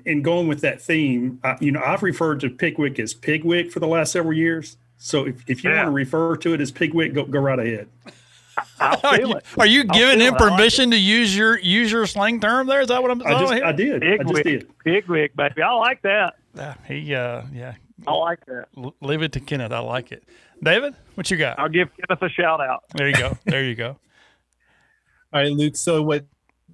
in going with that theme, uh, you know, I've referred to Pickwick as Pigwick for the last several years. So if, if you yeah. want to refer to it as Pigwick, go go right ahead. Are you, are you, giving him permission like to use your use your slang term there? Is that what I'm saying? I, just, I did. Pigwick, I just did. Pigwick, baby. I like that. Yeah, he uh yeah. I like that. leave it to Kenneth. I like it. David, what you got? I'll give Kenneth a shout out. There you go. There you go. All right, Luke. So what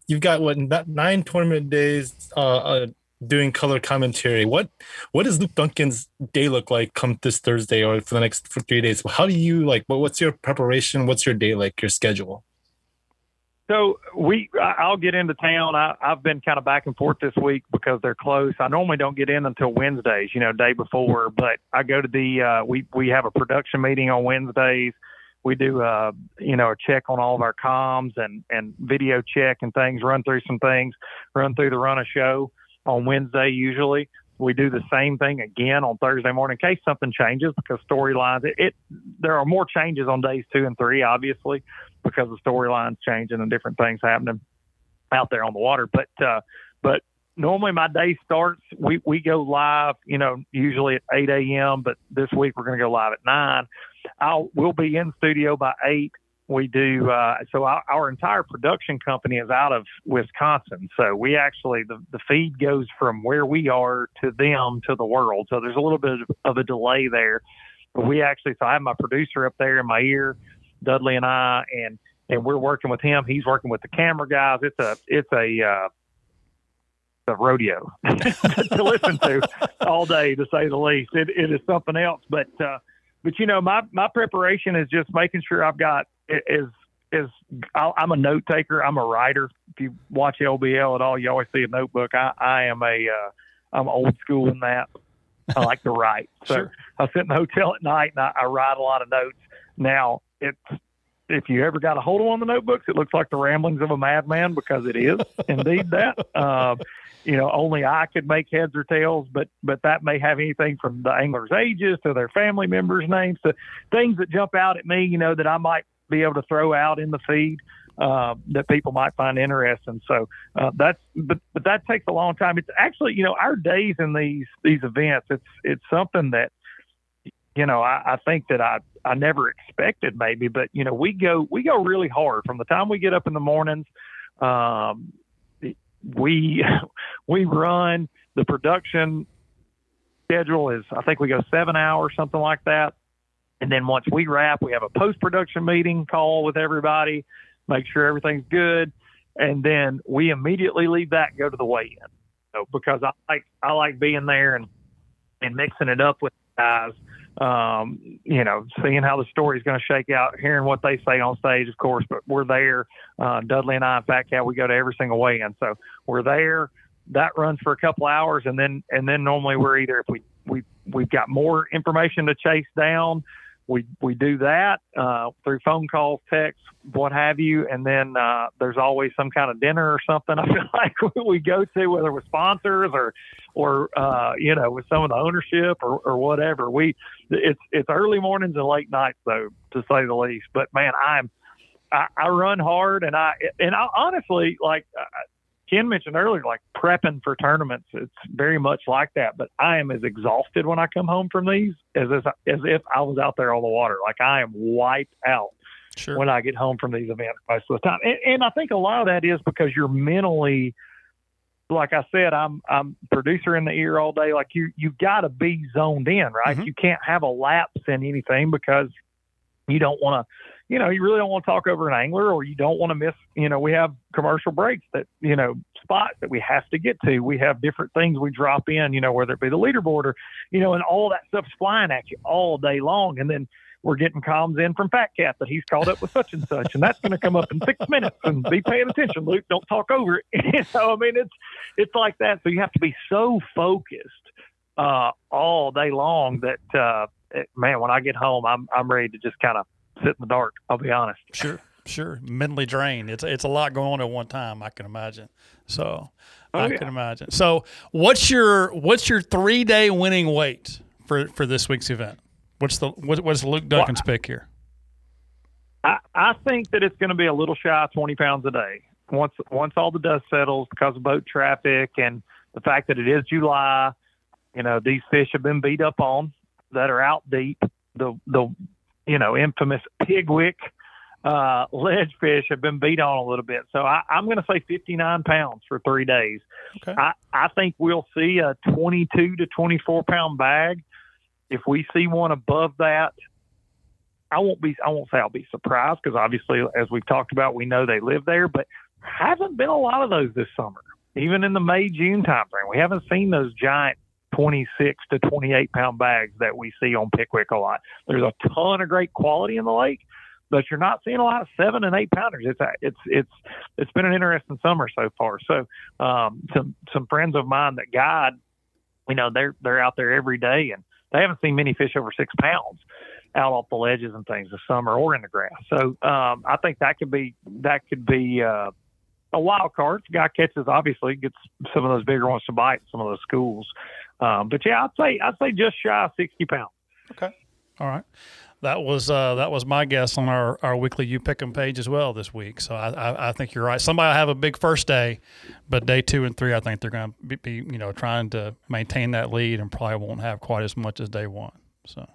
you've got what nine tournament days uh, uh, doing color commentary. What what does Luke Dunkin's day look like come this Thursday or for the next for three days? How do you like? What, what's your preparation? What's your day like? Your schedule? So we, I'll get into town. I, I've been kind of back and forth this week because they're close. I normally don't get in until Wednesdays, you know, day before. But I go to the, uh, we we have a production meeting on Wednesdays we do uh, you know a check on all of our comms and and video check and things. Run through some things. Run through the run a show on Wednesday usually. We do the same thing again on Thursday morning in case something changes because storylines. It, it there are more changes on days two and three, obviously, because the storylines changing and different things happening out there on the water. But uh, but normally my day starts. We we go live, you know, usually at eight a.m. But this week we're going to go live at nine. I'll we'll be in studio by eight. We do uh, so. Our, our entire production company is out of Wisconsin, so we actually the the feed goes from where we are to them to the world. So there's a little bit of a delay there. But we actually, so I have my producer up there in my ear, Dudley and I, and and we're working with him. He's working with the camera guys. It's a it's a uh, a rodeo to listen to all day, to say the least. It, it is something else, but uh, but you know, my my preparation is just making sure I've got is is I'm a note taker. I'm a writer. If you watch LBL at all, you always see a notebook. I, I am a uh, I'm old school in that. I like to write. So sure. I sit in the hotel at night and I, I write a lot of notes. Now it's if you ever got a hold of one of the notebooks, it looks like the ramblings of a madman because it is indeed that. Uh, you know, only I could make heads or tails, but but that may have anything from the anglers' ages to their family members' names to things that jump out at me. You know, that I might be able to throw out in the feed uh, that people might find interesting. So uh, that's but but that takes a long time. It's actually you know our days in these these events. It's it's something that you know I, I think that I I never expected maybe, but you know we go we go really hard from the time we get up in the mornings. Um, we we run the production schedule is I think we go seven hours something like that, and then once we wrap, we have a post production meeting call with everybody, make sure everything's good, and then we immediately leave that and go to the weigh in. So because I like I like being there and and mixing it up with guys um, you know, seeing how the story's going to shake out, hearing what they say on stage, of course. But we're there. Uh, Dudley and I, in fact, how we go to every single weigh-in. So we're there. That runs for a couple hours, and then and then normally we're either if we we we've got more information to chase down, we we do that uh, through phone calls, texts, what have you, and then uh, there's always some kind of dinner or something. I feel like we go to whether with sponsors or or uh, you know with some of the ownership or, or whatever. We it's it's early mornings and late nights though, to say the least. But man, I'm I, I run hard and I and I honestly like Ken mentioned earlier, like prepping for tournaments, it's very much like that. But I am as exhausted when I come home from these as as, as if I was out there on the water. Like I am wiped out sure. when I get home from these events most of the time. And, and I think a lot of that is because you're mentally, like I said, I'm I'm producer in the ear all day. Like you you've got to be zoned in, right? Mm-hmm. You can't have a lapse in anything because you don't want to you know, you really don't want to talk over an angler or you don't want to miss, you know, we have commercial breaks that, you know, spots that we have to get to. We have different things we drop in, you know, whether it be the leaderboard or, you know, and all that stuff's flying at you all day long. And then we're getting comms in from Fat Cat that he's called up with such and such, and that's going to come up in six minutes. And be paying attention, Luke. Don't talk over it. you know, I mean, it's it's like that. So you have to be so focused uh, all day long that uh, man, when I get home, I'm I'm ready to just kind of sit in the dark. I'll be honest. Sure, sure. Mentally drained. It's it's a lot going on at one time. I can imagine. So oh, I yeah. can imagine. So what's your what's your three day winning weight for for this week's event? What's the what, what's Luke Dunkin's well, pick here? I, I think that it's going to be a little shy of twenty pounds a day. Once once all the dust settles because of boat traffic and the fact that it is July, you know these fish have been beat up on that are out deep. The the you know, infamous pigwick uh, ledge fish have been beat on a little bit. So I, am going to say 59 pounds for three days. Okay. I, I think we'll see a 22 to 24 pound bag. If we see one above that, I won't be. I won't say I'll be surprised because obviously, as we've talked about, we know they live there, but haven't been a lot of those this summer. Even in the May June timeframe, we haven't seen those giant 26 to 28 pound bags that we see on Pickwick a lot. There's a ton of great quality in the lake, but you're not seeing a lot of seven and eight pounders. It's it's it's it's been an interesting summer so far. So um, some some friends of mine that guide, you know, they're they're out there every day and they haven't seen many fish over six pounds. out off the ledges and things this summer or in the grass. So um, I think that could be that could be uh, a wild card. If guy catches, obviously gets some of those bigger ones to bite some of those schools. Um, but yeah, I'd say I'd say just shy of sixty pounds. Okay, all right. That was uh, that was my guess on our, our weekly you pick 'em page as well this week. So I, I, I think you're right. Somebody will have a big first day, but day two and three, I think they're going to be, be you know trying to maintain that lead and probably won't have quite as much as day one. So.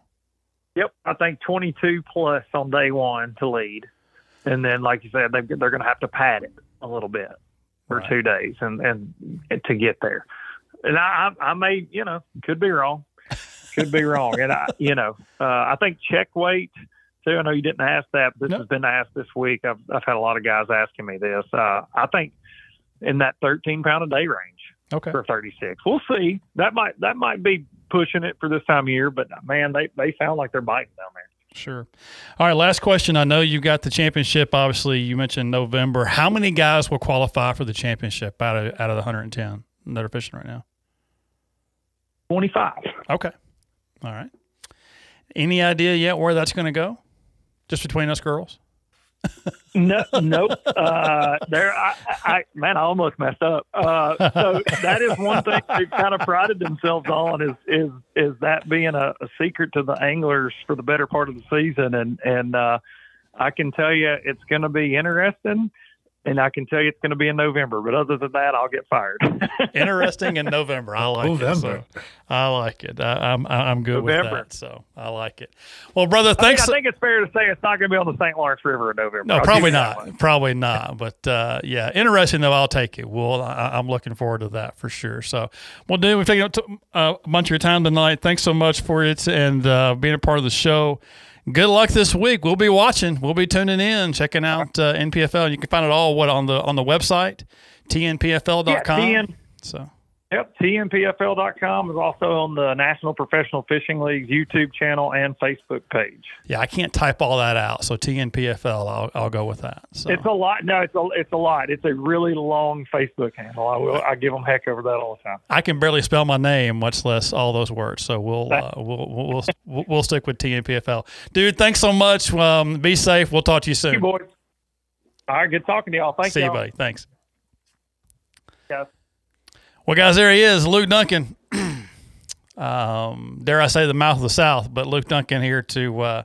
Yep, I think 22 plus on day one to lead, and then like you said, they, they're going to have to pad it a little bit for Right. two days and and to get there. And I I I may you know could be wrong, could be wrong, and I you know uh, I think check weight too. I know you didn't ask that, but this No. has been asked this week. I've I've had a lot of guys asking me this. Uh, I think in that 13 pound a day range Okay. for 36. We'll see. That might that might be pushing it for this time of year, but man, they they sound like they're biting down there. Sure. All right. Last question. I know you got the championship. Obviously, you mentioned November. How many guys will qualify for the championship out of out of the 110 that are fishing right now? 25. Okay. All right. Any idea yet where that's going to go? Just between us girls. No, nope. Uh, there, I, I, man, I almost messed up. Uh, so that is one thing they've kind of prided themselves on is is is that being a, a secret to the anglers for the better part of the season, and and uh, I can tell you it's going to be interesting, and I can tell you it's going to be in November. But other than that, I'll get fired. Interesting in November. I like November. it. So I like it. I, I'm I'm good with November. that. So I like it. Well, brother, I, mean, thanks. I think it's fair to say it's not going to be on the St. Lawrence River in November. No, I'll probably not. one. Probably not. But uh, yeah, interesting though. I'll take it. Well, I, I'm looking forward to that for sure. So, well, dude, we've taken up to, uh, a bunch of your time tonight. Thanks so much for it and uh, being a part of the show. Good luck this week. We'll be watching. We'll be tuning in, checking out uh, NPFL. You can find it all what on the on the website, tnpfl.com. Yeah, TN so Yep, tnpfl.com is also on the National Professional Fishing League's YouTube channel and Facebook page. yeah, I can't type all that out. So TNPFL, I'll I'll go with that. So. It's a lot. No, it's a it's a lot. It's a really long Facebook handle. I will. I give them heck over that all the time. I can barely spell my name, much less all those words. So we'll uh, we'll, we'll we'll we'll stick with TNPFL. Dude, thanks so much. Um, be safe. We'll talk to you Thank you, soon. boys. All right, good talking to y'all. Thank See you, y'all. buddy. Thanks. Guys. Well, guys, there he is, Luke Dunkin. um, dare I say the mouth of the South, but Luke Dunkin here to uh,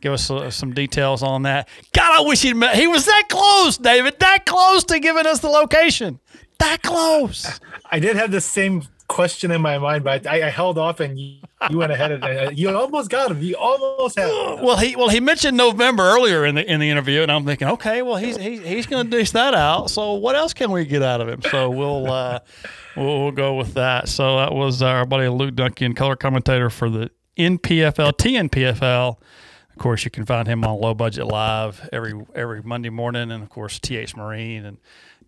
give us uh, some details on that. God, I wish he'd met. He was that close, David. That close to giving us the location. That close. I did have the same question in my mind, but I, I held off, and you, you went ahead and uh, you almost got him. You almost had him. Well, he well he mentioned November earlier in the in the interview, and I'm thinking, okay, well he's he's, he's going to dish that out. So what else can we get out of him? So we'll uh, we'll, we'll go with that. So that was our buddy Luke Dunkin, color commentator for the NPFL TNPFL. Of course, you can find him on Low Budget Live every every Monday morning, and of course TH Marine and.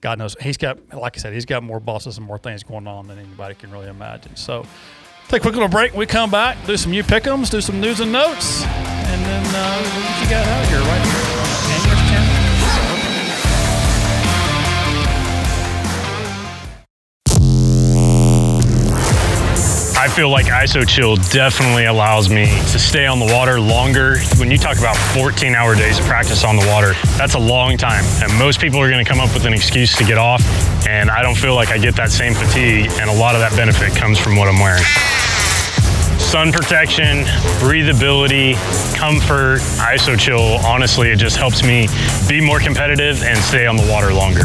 God knows he's got, like I said, he's got more bosses and more things going on than anybody can really imagine. So, take a quick little break. We come back, do some new pick'ems, do some news and notes, and then uh, we'll get you guys out here right here I feel like ISO Chill definitely allows me to stay on the water longer. When you talk about 14 hour days of practice on the water, that's a long time. And most people are going to come up with an excuse to get off. And I don't feel like I get that same fatigue. And a lot of that benefit comes from what I'm wearing. Sun protection, breathability, comfort, ISO Chill, honestly, it just helps me be more competitive and stay on the water longer.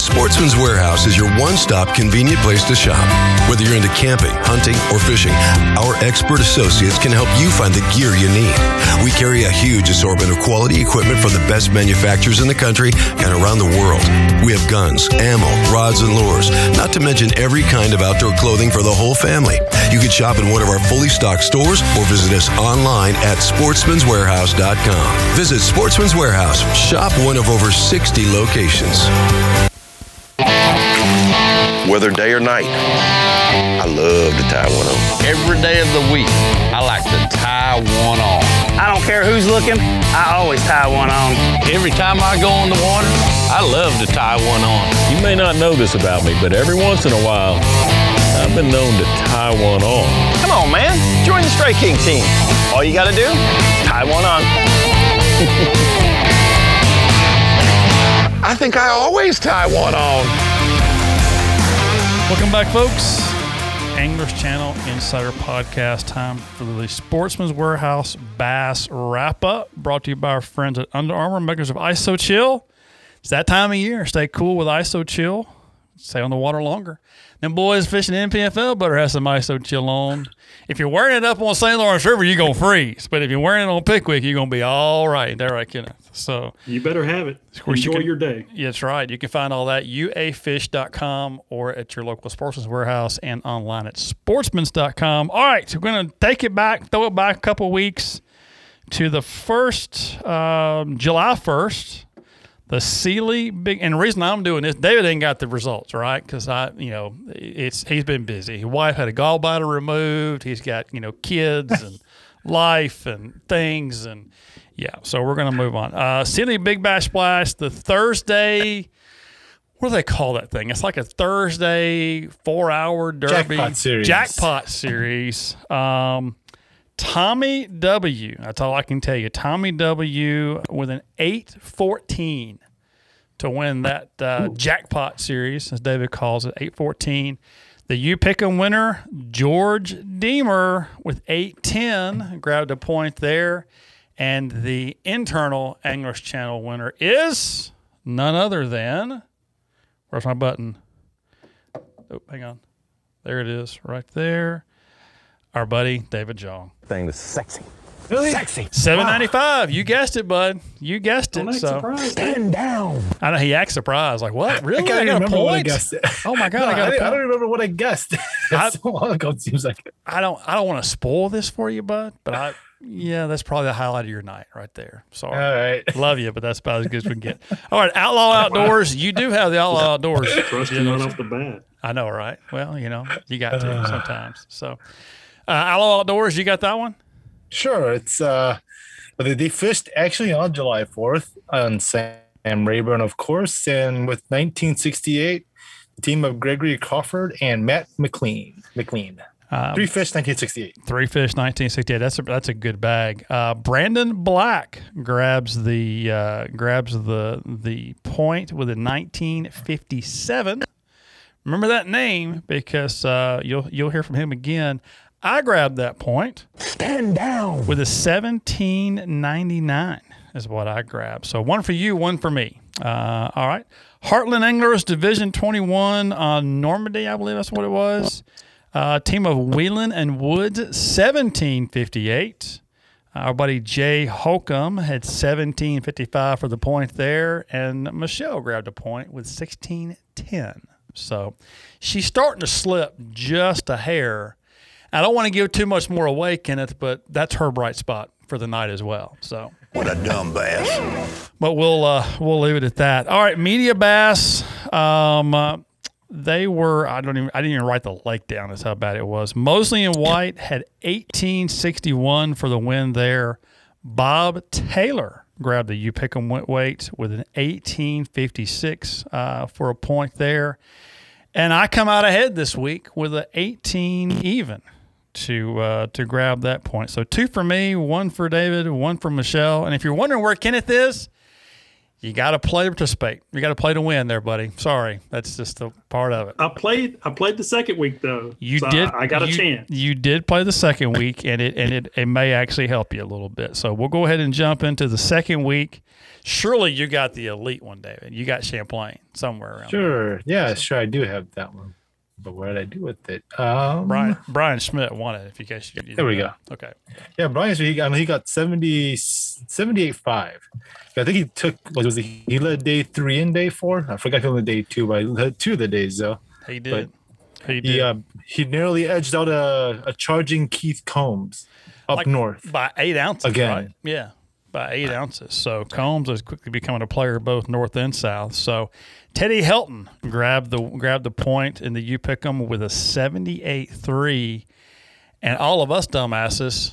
Sportsman's Warehouse is your one stop convenient place to shop. Whether you're into camping, hunting, or fishing, our expert associates can help you find the gear you need. We carry a huge assortment of quality equipment from the best manufacturers in the country and around the world. We have guns, ammo, rods, and lures, not to mention every kind of outdoor clothing for the whole family. You can shop in one of our fully stocked stores or visit us online at sportsmanswarehouse.com. Visit Sportsman's Warehouse. Shop one of over 60 locations. Whether day or night. I love to tie one on. Every day of the week, I like to tie one on. I don't care who's looking, I always tie one on. Every time I go on the water, I love to tie one on. You may not know this about me, but every once in a while, I've been known to tie one on. Come on, man. Join the Strike King team. All you got to do, tie one on. I think I always tie one on. Welcome back, folks. Anglers Channel Insider Podcast. Time for the Sportsman's Warehouse Bass Wrap Up. Brought to you by our friends at Under Armour, makers of ISO Chill. It's that time of year. Stay cool with ISO Chill. Stay on the water longer. Them boys fishing NPFL better have some ISO Chill on. If you're wearing it up on St. Lawrence River, you're gonna freeze. But if you're wearing it on Pickwick, you're gonna be all right. There, right, Kenneth. So You better have it. of course, you Enjoy can- your day. Yeah, that's right. You can find all that uafish.com or at your local sportsman's warehouse and online at sportsmans.com. All right, so we're going to take it back, throw it back a couple weeks to the first, um, July 1st. The Sealy big, and the reason I'm doing this, David ain't got the results, right? Because I, you know, it's he's been busy. His wife had a gallbladder removed. He's got, you know, kids and life and things, and yeah. So we're gonna move on. Uh, Sealy Big Bash Splash, the Thursday. What do they call that thing? It's like a Thursday four-hour derby Jackpot series. Jackpot series. Um, Tommy W. That's all I can tell you. Tommy W. with an eight fourteen to win that uh, jackpot series, as David calls it, eight fourteen. The U Pick'em winner, George Deemer, with eight ten, grabbed a point there, and the internal Anglers Channel winner is none other than. Where's my button? Oh, hang on. There it is, right there. Our buddy David Jong. Thing is sexy. Really? Sexy. Seven ninety five. You guessed it, bud. You guessed it. Don't so surprised. Stand down. I know he acts surprised, like what? Really? I can't got a remember what I point? guessed. Oh my god, No, I got a I, I point. don't remember what I guessed. That's so long ago. It seems like. I don't I don't want to spoil this for you, bud, but I yeah, that's probably the highlight of your night right there. Sorry. All right. Love you, but that's about as good as we can get. All right, Outlaw Outdoors. You do have the Outlaw Outdoors. Trusting right off the bat. I know, right? Well, you know, you got to uh. sometimes. So, uh, Outlaw Outdoors, you got that one? Sure. It's uh, they, they fished actually on July fourth on Sam Rayburn, of course, and with 1968, the team of Gregory Crawford and Matt McLean. McLean. Um, Three fish, 1968. Three fish, 1968. That's a that's a good bag. Uh, Brandon Black grabs the uh, grabs the the point with a 1957. Remember that name because uh, you'll you'll hear from him again. I grabbed that point. Stand down. with a 1799 is what I grabbed. So one for you, one for me. Uh, all right. Heartland Anglers Division 21 on Normandy, I believe that's what it was. Uh, team of Whelan and Woods, 1758. Our buddy Jay Holcomb had 1755 for the point there, and Michelle grabbed a point with 1610. So she's starting to slip just a hair. I don't want to give too much more away, Kenneth, but that's her bright spot for the night as well. So What a dumb bass. but we'll uh, we'll leave it at that. All right, media bass. Um, uh, they were I don't even I didn't even write the lake down. That's how bad it was. Mosley and White had 1861 for the win there. Bob Taylor grabbed the U Pick'em weight with an 1856 uh, for a point there, and I come out ahead this week with an 18 even to uh, to grab that point. So two for me, one for David, one for Michelle. And if you're wondering where Kenneth is, you got to play to participate. You got to play to win, there, buddy. Sorry, that's just a part of it. I played. I played the second week though. You so did. I, I got a you- chance. You did play the second week, and it and it, it may actually help you a little bit. So we'll go ahead and jump into the second week. Surely you got the elite one, David. You got Champlain somewhere around. there. Sure. Yeah, sure. I do have that one. But what did I do with it? Um, Brian Bryan Schmitt won it. If you guys, you There we go. Okay. Yeah, Brian, so he got, I mean, he got 70, 78 5. I think he took, what was it? He led day three and day four. I forgot he led day two, but he led two of the days, though. He did. he He, did. uh, he narrely edged out a, a charging Keith Combs up Like, north. by eight ounces. Again. right? Yeah, by eight ounces. So Combs is quickly becoming a player both north and south. So Teddy Helton grabbed the grabbed the point in the U Pick'em with a seventy eight three, and all of us dumbasses,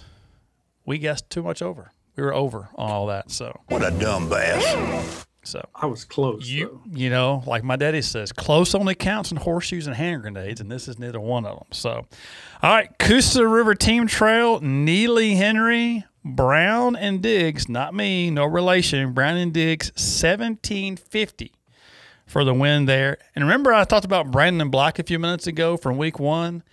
we guessed too much over. We were over on all that. So What a dumb bass. So I was close. You you know, like my daddy says, close only counts in horseshoes and hand grenades, and this is neither one of them. So, all right, Coosa River Team Trail, Neely Henry, Brown and Diggs, not me, no relation. Brown and Diggs, seventeen fifty for the win there. And remember, I talked about Brandon Black a few minutes ago from Week One.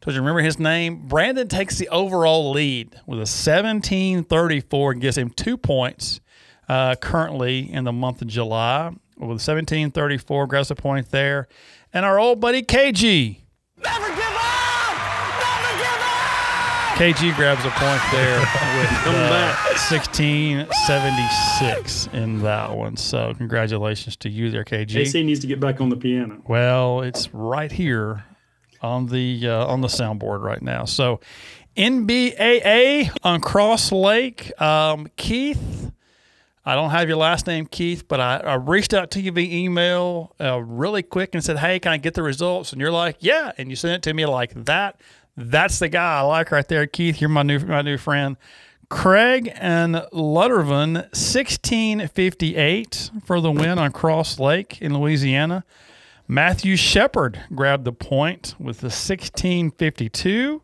Does you remember his name? Brandon takes the overall lead with a seventeen thirty four and gives him two points uh, currently in the month of July with 1734 grabs a point there. And our old buddy KG. Never KG grabs a point there with uh, 1676 in that one. So congratulations to you there, KG. AC needs to get back on the piano. Well, it's right here on the uh, on the soundboard right now. So NBAA on Cross Lake, um, Keith. I don't have your last name, Keith, but I, I reached out to you via email uh, really quick and said, "Hey, can I get the results?" And you're like, "Yeah," and you sent it to me like that. That's the guy I like right there, Keith. You're my new my new friend. Craig and Luttervan, 1658 for the win on Cross Lake in Louisiana. Matthew Shepard grabbed the point with the 1652.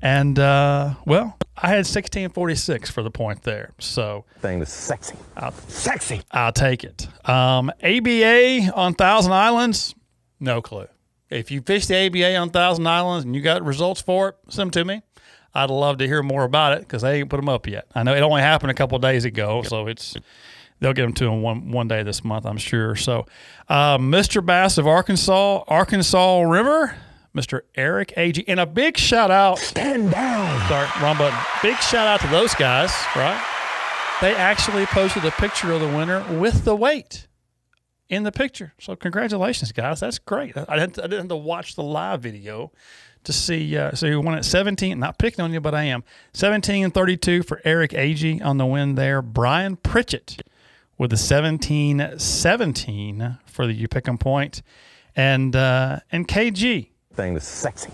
And uh, well, I had 1646 for the point there. So thing is sexy. I'll, sexy. I'll take it. Um, ABA on Thousand Islands, no clue. If you fish the ABA on Thousand Islands and you got results for it, send them to me. I'd love to hear more about it because they ain't put them up yet. I know it only happened a couple of days ago, so it's they'll get them to them one one day this month, I'm sure. So, uh, Mr. Bass of Arkansas, Arkansas River. Mr. Eric Ag. And a big shout out. Stand down. Sorry, wrong button. Big shout out to those guys, right? They actually posted a picture of the winner with the weight in the picture. So congratulations, guys. That's great. I didn't, I didn't have to watch the live video to see. Uh, so you won at 17. Not picking on you, but I am. 17 and 32 for Eric Agee on the win there. Brian Pritchett with the 17 17 for the You Pick 'em point. And, uh, and KG thing is sexy.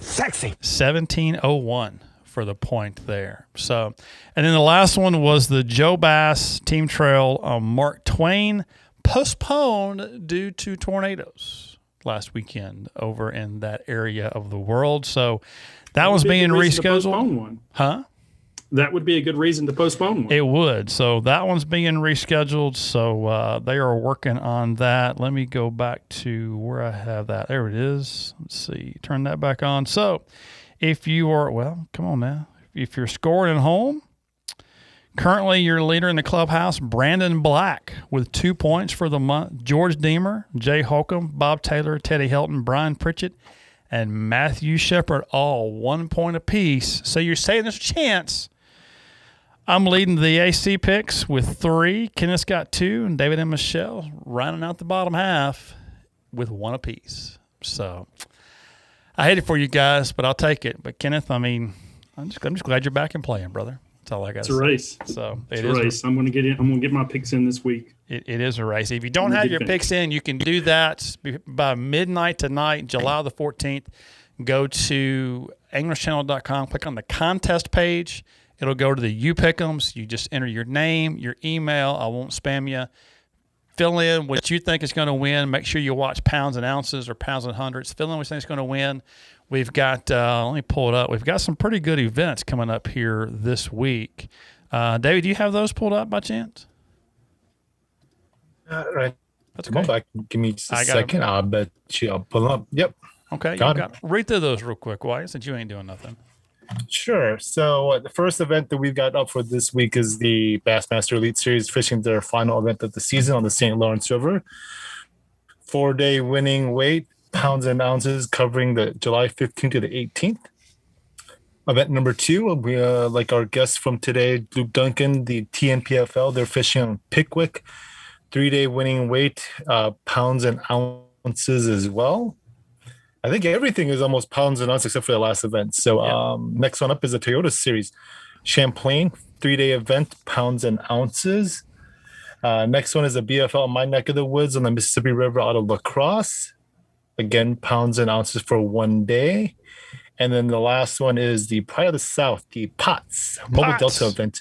Sexy. 1701 for the point there. So, and then the last one was the Joe Bass Team Trail um, Mark Twain postponed due to tornadoes last weekend over in that area of the world. So that was being rescheduled. One. Huh? That would be a good reason to postpone one. It would. So that one's being rescheduled. So uh, they are working on that. Let me go back to where I have that. There it is. Let's see. Turn that back on. So if you are, well, come on now. If you're scoring at home, currently your leader in the clubhouse, Brandon Black, with two points for the month. George Deemer, Jay Holcomb, Bob Taylor, Teddy Helton, Brian Pritchett, and Matthew Shepard, all one point apiece. So you're saying there's a chance I'm leading the AC picks with three. Kenneth's got two, and David and Michelle rounding out the bottom half with one apiece. So I hate it for you guys, but I'll take it. But Kenneth, I mean, I'm just I'm just glad you're back and playing, brother. That's all I got. It's a race. So it's a race. i am going to get in. I'm going to get my picks in this week. It, it is a race. If you don't have your picks in, you can do that by midnight tonight, July the 14th. Go to anglerschannel.com, click on the contest page It'll go to the You Pick'ems. You just enter your name, your email. I won't spam you. Fill in what you think is going to win. Make sure you watch pounds and ounces or pounds and hundreds. Fill in what you think is going to win. We've got, uh, let me pull it up. We've got some pretty good events coming up here this week. Uh, David, do you have those pulled up by chance? Uh, right. That's okay. back. Give me just a second. I'll bet you I'll pull up. Yep. Okay. Got, got Read through those real quick. Why? Since you ain't doing nothing. Sure. So uh, the first event that we've got up for this week is the Bassmaster Elite Series, fishing their final event of the season on the St. Lawrence River. Four day winning weight, pounds and ounces, covering the July 15th to the 18th. Event number two, we uh, like our guest from today, Luke Dunkin, the TNPFL. They're fishing on Pickwick, three day winning weight, uh, pounds and ounces as well. I think everything is almost pounds and ounces except for the last event. So yeah. um, next one up is the Toyota Series, Champlain three day event, pounds and ounces. Uh, next one is a BFL my neck of the woods on the Mississippi River out of La Crosse. Again, pounds and ounces for one day. And then the last one is the Pride of the South, the POTS, Mobile Delta event.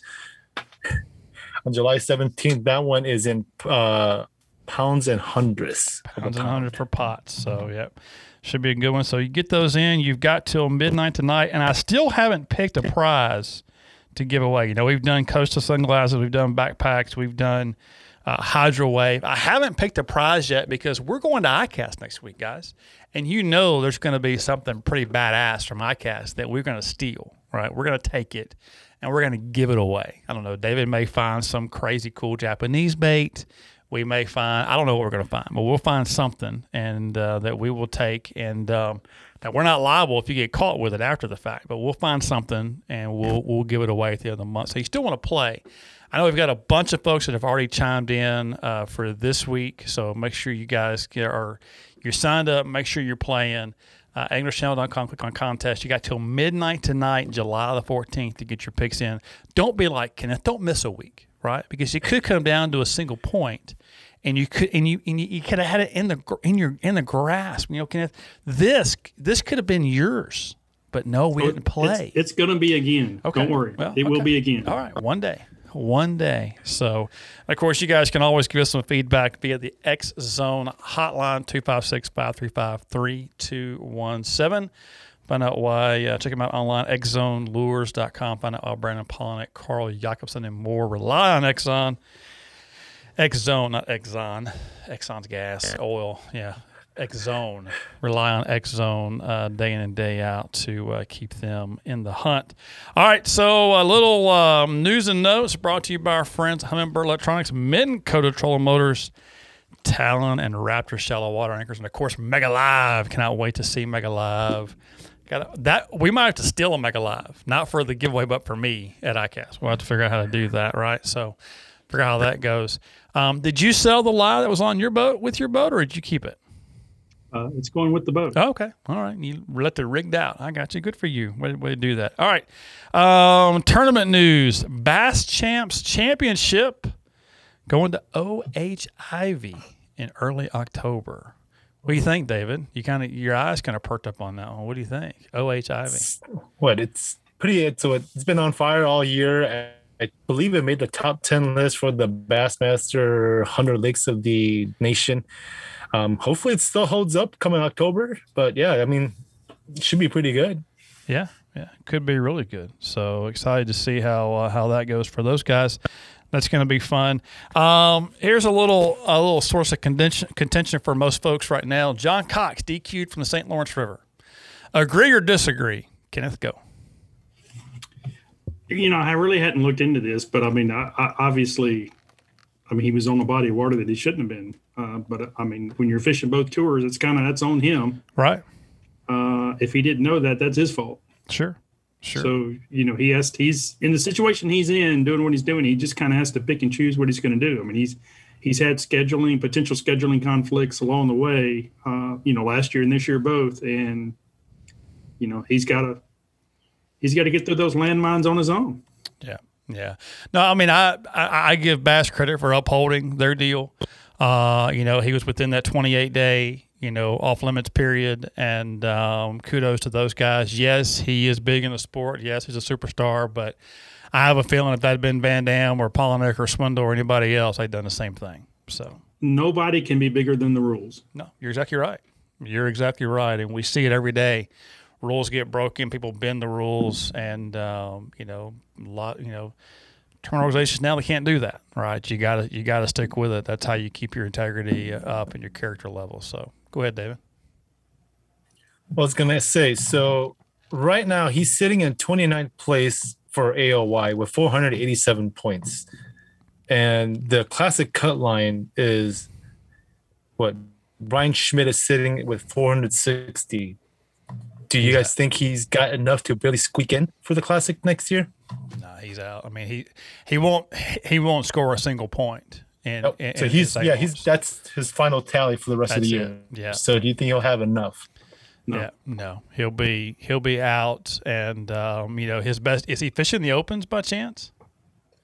on July 17th. That one is in uh, pounds and hundredths. Pounds and hundred for pots. So yep. Should be a good one. So you get those in. You've got till midnight tonight, and I still haven't picked a prize to give away. You know, we've done coastal sunglasses, we've done backpacks, we've done uh, hydro wave. I haven't picked a prize yet because we're going to ICAST next week, guys, and you know there's going to be something pretty badass from ICAST that we're going to steal. Right, we're going to take it and we're going to give it away. I don't know. David may find some crazy cool Japanese bait we may find I don't know what we're going to find, but we'll find something and uh, that we will take and um, that we're not liable if you get caught with it after the fact, but we'll find something and we'll we'll give it away at the end of the month. So you still want to play. I know we've got a bunch of folks that have already chimed in uh, for this week, so make sure you guys get, are you're signed up. Make sure you're playing. Uh, anglerchannel.com, click on contest. You got till midnight tonight, July the 14th, to get your picks in. Don't be like Kenneth. Don't miss a week, right? Because you could come down to a single point and you could and you and you, you could have had it in the in your in the grasp. You know, Kenneth, this this could have been yours, but no, we Oh, didn't play. It's, it's going to be again. Okay. Don't worry. Well, it will be again. All right, one day, one day. So, of course, you guys can always give us some feedback via the X Zone hotline 256 535 3217. Find out why, uh, check them out online, xzonelures.com. Find out why Brandon Palaniuk, Carl Jacobson, and more rely on Exxon. Exxon, not Exxon. Exxon's gas, oil. Yeah. Exxon. Rely on Exxon uh, day in and day out to uh, keep them in the hunt. All right, so a little um, news and notes brought to you by our friends at Humminbird Electronics, Kota Trolling Motors, Talon, and Raptor Shallow Water Anchors, and of course Mega Live. Cannot wait to see Mega Live. Got that. We might have to steal a Mega Live, not for the giveaway, but for me at ICAST. We'll have to figure out how to do that, right? So, figure out how that goes. Um, did you sell the live that was on your boat with your boat, or did you keep it? Uh, it's going with the boat. Oh, okay. All right. You left it rigged out. I got you. Good for you. Way, way to do that. All right. Um, tournament news Bass Champs Championship going to O.H. Ivie in early October. What do you think, David? You kind of your eyes kind of perked up on that one. What do you think? O.H. Ivie. What it's pretty. So it's been on fire all year. I- I believe it made the top ten list for the Bassmaster Hundred Lakes of the Nation. Um, hopefully, it still holds up coming October. But yeah, I mean, it should be pretty good. Yeah, yeah, could be really good. So excited to see how uh, how that goes for those guys. That's going to be fun. Um, here's a little a little source of contention, contention for most folks right now. John Cox DQ'd from the St. Lawrence River. Agree or disagree? Kenneth, go. You know, I really hadn't looked into this, but I mean, I, I, obviously, I mean, he was on a body of water that he shouldn't have been. Uh, but I mean, when you're fishing both tours, it's kind of that's on him. Right. Uh, if he didn't know that, that's his fault. Sure. Sure. So you know, he has he's in the situation he's in, doing what he's doing. He just kind of has to pick and choose what he's going to do. I mean, he's he's had scheduling potential scheduling conflicts along the way. Uh, you know, last year and this year both, and you know, he's got to he's got to get through those landmines on his own. Yeah, yeah. No, I mean, I, I I give Bass credit for upholding their deal. Uh, you know, he was within that 28 day, you know, off limits period, and um, kudos to those guys. Yes, he is big in the sport. Yes, he's a superstar, but I have a feeling if that had been Van Dam or Palaniuk or Swindle or anybody else, they'd done the same thing. So Nobody can be bigger than the rules. no, you're exactly right. You're exactly right, and we see it every day. Rules get broken, people bend the rules, and um, you know, a lot, you know, tournament organizations now they can't do that, right? You gotta you gotta stick with it. That's how you keep your integrity up and your character level. So go ahead, David. Well, I was gonna say so. Right now, he's sitting in 29th place for AOY with 487 points, and the classic cut line is what Bryan Schmitt is sitting with 460. Do you guys think he's got enough to really squeak in for the classic next year? No, he's out. I mean, he he won't he won't score a single point. In, in- Oh, so he's yeah he's that's his final tally for the rest of the year. it, yeah. So do you think he'll have enough? Yeah, no, he'll be he'll be out, and um, you know his best is he fishing the opens by chance?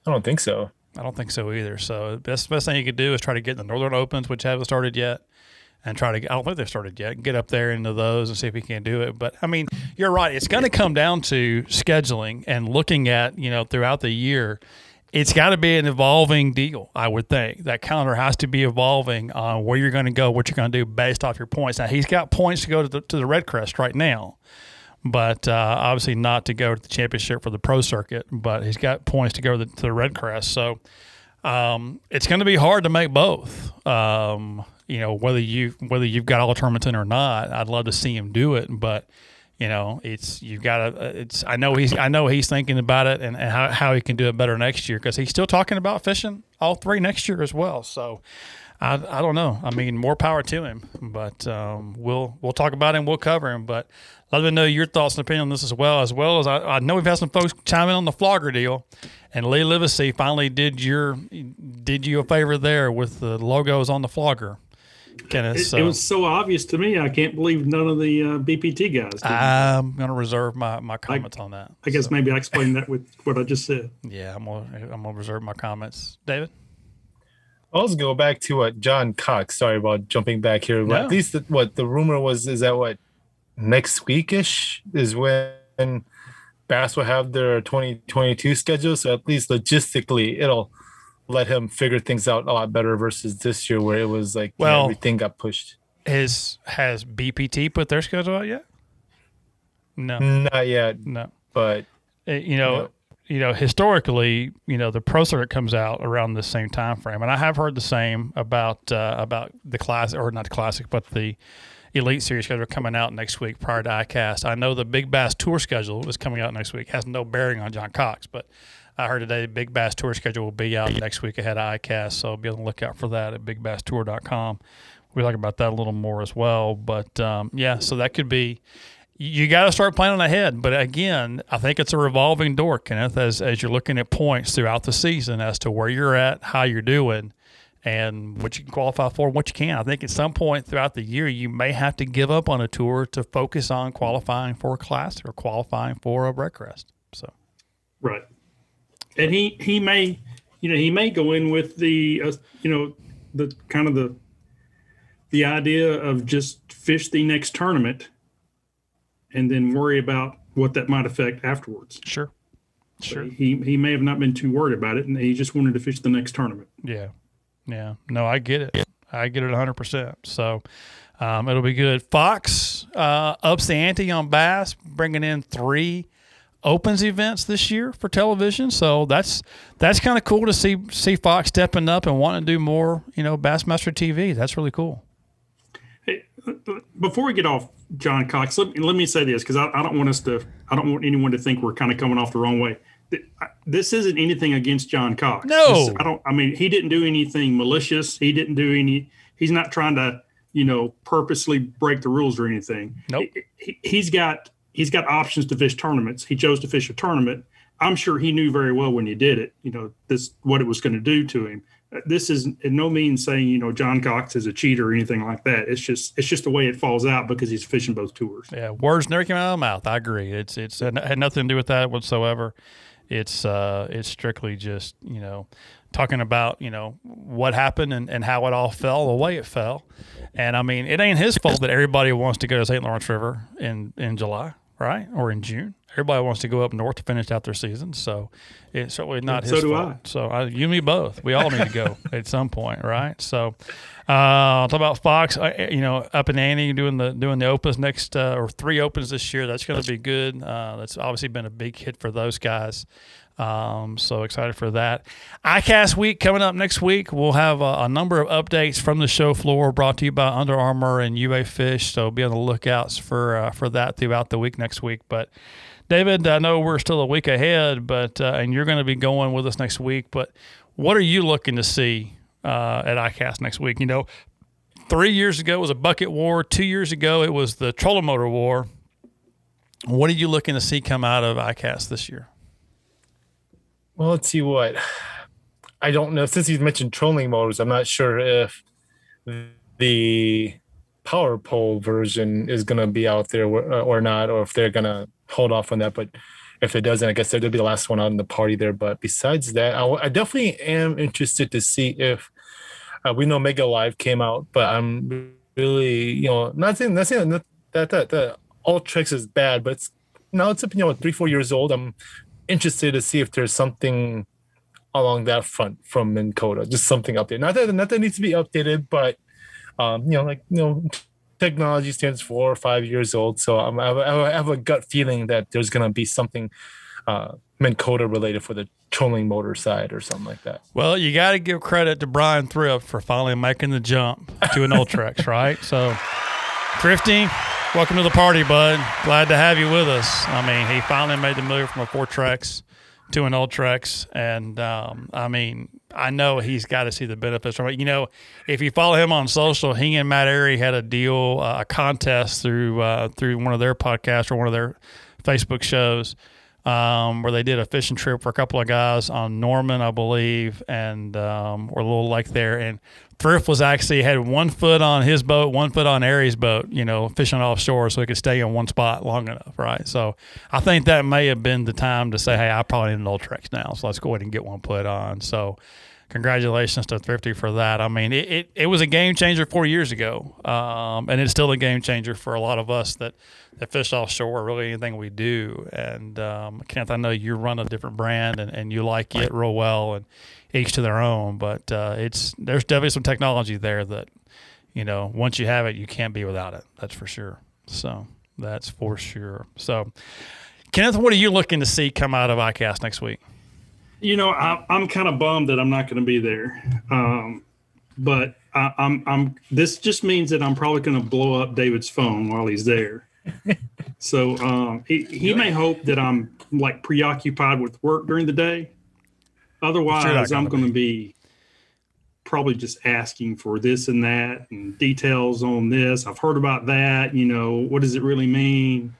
I don't think so. I don't think so either. So best best thing you could do is try to get in the Northern Opens, which haven't started yet, and try to. I don't think they've started yet. Get up there into those and see if he can't do it. But I mean, you're right. It's going to come down to scheduling and looking at you know throughout the year. it's got to be an evolving deal. I would think that calendar has to be evolving on where you're going to go, what you're going to do based off your points. Now he's got points to go to the to the Red Crest right now, but uh, obviously not to go to the championship for the pro circuit. But he's got points to go to the, to the Red Crest, so um, it's going to be hard to make both. Um, you know whether you whether you've got all in or not. I'd love to see him do it, but you know it's you've got to it's i know he's i know he's thinking about it and, and how, how he can do it better next year because he's still talking about fishing all three next year as well so I, I don't know i mean more power to him but um, we'll we'll talk about him we'll cover him but let me know your thoughts and opinion on this as well as well as I, I know we've had some folks chime in on the flogger deal and lee livesay finally did your did you a favor there with the logos on the flogger Kenneth, It, so. it was so obvious to me. I can't believe none of the uh, BPT guys. Did. I'm going to reserve my, my comments on that. I guess maybe I explained that with what I just said. Yeah, I'm gonna I'm gonna reserve my comments. David, I'll just go back to what John Cox. Sorry about jumping back here, but No. at least the, what the rumor was is that what next weekish is when Bass will have their 2022 schedule. So at least logistically, it'll let him figure things out a lot better versus this year where it was like you know, Well- everything got pushed. is has BPT put their schedule out yet? No, Not yet, no. but Uh, you know, No. you know, historically, you know, the pro circuit comes out around the same time frame, and I have heard the same about uh, about the class or not the classic, but the elite series schedule coming out next week prior to ICAST. I know the Big Bass Tour schedule is coming out next week. Has no bearing on John Cox, but I heard today the Big Bass Tour schedule will be out next week ahead of ICAST, so be on the lookout for that at bigbasstour.com. We'll talk about that a little more as well, but um, yeah, so that could be you got to start planning ahead. But again, I think it's a revolving door, Kenneth, as, as you're looking at points throughout the season as to where you're at, how you're doing, and what you can qualify for, and what you can. I think at some point throughout the year, you may have to give up on a tour to focus on qualifying for a class or qualifying for a red crest. So, Right. And he he may, you know, he may go in with the, uh, you know, the kind of the the idea of just fish the next tournament, and then worry about what that might affect afterwards. Sure. Sure. He he may have not been too worried about it, and he just wanted to fish the next tournament. yeah. Yeah. No, I get it. I get it 100%. So, um, it'll be good. Fox uh, ups the ante on bass, bringing in three opens events this year for television. So that's that's kind of cool to see see Fox stepping up and wanting to do more. You know, Bassmaster TV. That's really cool. Hey, before we get off John Cox, let, let me say this because I, I don't want us to, I don't want anyone to think we're kind of coming off the wrong way. This isn't anything against John Cox. No. This- I don't. I mean, he didn't do anything malicious. He didn't do any. He's not trying to, you know, purposely break the rules or anything. Nope. He, he's got he's got options to fish tournaments. He chose to fish a tournament. I'm sure he knew very well when he did it. You know, this what it was going to do to him. Uh, This is in no means saying you know John Cox is a cheater or anything like that. It's just it's just the way it falls out because he's fishing both tours. Yeah, words never came out of my mouth. I agree. It's it's it had nothing to do with that whatsoever. It's uh it's strictly just you know talking about you know what happened and, and how it all fell the way it fell, and I mean it ain't his fault that everybody wants to go to St. Lawrence River in in July, right, or in June. Everybody wants to go up north to finish out their season, so it's certainly not So his do fault. So I, you and me both. We all need to go at some point, right? So, uh, I'll talk about Fox. uh, You know, up in Annie doing the doing the opens next uh, or three opens this year. That's going to be good. Uh, that's obviously been a big hit for those guys. Um, so excited for that. ICAST week coming up next week. We'll have a, a number of updates from the show floor brought to you by Under Armour and UA Fish. So be on the lookouts for uh, for that throughout the week next week. But David, I know we're still a week ahead, but uh, and you're going to be going with us next week. But what are you looking to see uh, at ICAST next week? You know, three years ago it was a bucket war. Two years ago it was the trolling motor war. What are you looking to see come out of ICAST this year? Well, let's see what. I don't know. Since you mentioned trolling motors, I'm not sure if the power pole version is going to be out there or, or not, or if they're going to hold off on that. But if it doesn't, I guess they'll be the last one out in the party there. But besides that, I, definitely am interested to see if uh, we know Mega Live came out, but I'm really, you know, not saying, not saying that that that, that Ultrex is bad, but it's now it's up, you know three four years old. I'm interested to see if there's something along that front from Minn Kota. Just something updated. Not that not that needs to be updated, but um, you know, like you know, technology stands four or five years old. So I'm, I, have, I have a gut feeling that there's gonna be something uh, Minn Kota related for the trolling motor side or something like that. Well, you got to give credit to Bryan Thrift for finally making the jump to an Ultrex, right? So, Thrifty, welcome to the party, bud. Glad to have you with us. I mean, he finally made the move from a Fortrex to an Ultrex, and um, I mean, I know he's got to see the benefits from it. You know, if you follow him on social, he and Matt Arey had a deal, uh, a contest through uh, through one of their podcasts or one of their Facebook shows um, where they did a fishing trip for a couple of guys on Norman, I believe, and um, or a little lake there. And Thrift was actually had one foot on his boat, one foot on Arey's boat, you know, fishing offshore, so he could stay in one spot long enough, right? So I think that may have been the time to say, hey, I probably need an Ultrex now, so let's go ahead and get one put on. So congratulations to Thrifty for that. I mean, it, it, it was a game changer four years ago, um, and it's still a game changer for a lot of us that, that fish offshore or really anything we do. And um, Kenneth, I know you run a different brand and, and you like it real well, and each to their own. But uh, it's there's definitely some technology there that you know once you have it, you can't be without it. That's for sure. So that's for sure. So. Kenneth, what are you looking to see come out of ICAST next week? You know, I, I'm kind of bummed that I'm not going to be there. Um, but I, I'm, I'm. This just means that I'm probably going to blow up David's phone while he's there. so um, he, he may hope that I'm like preoccupied with work during the day. Otherwise, I'm going to be probably just asking for this and that and details on this. I've heard about that. You know, what does it really mean?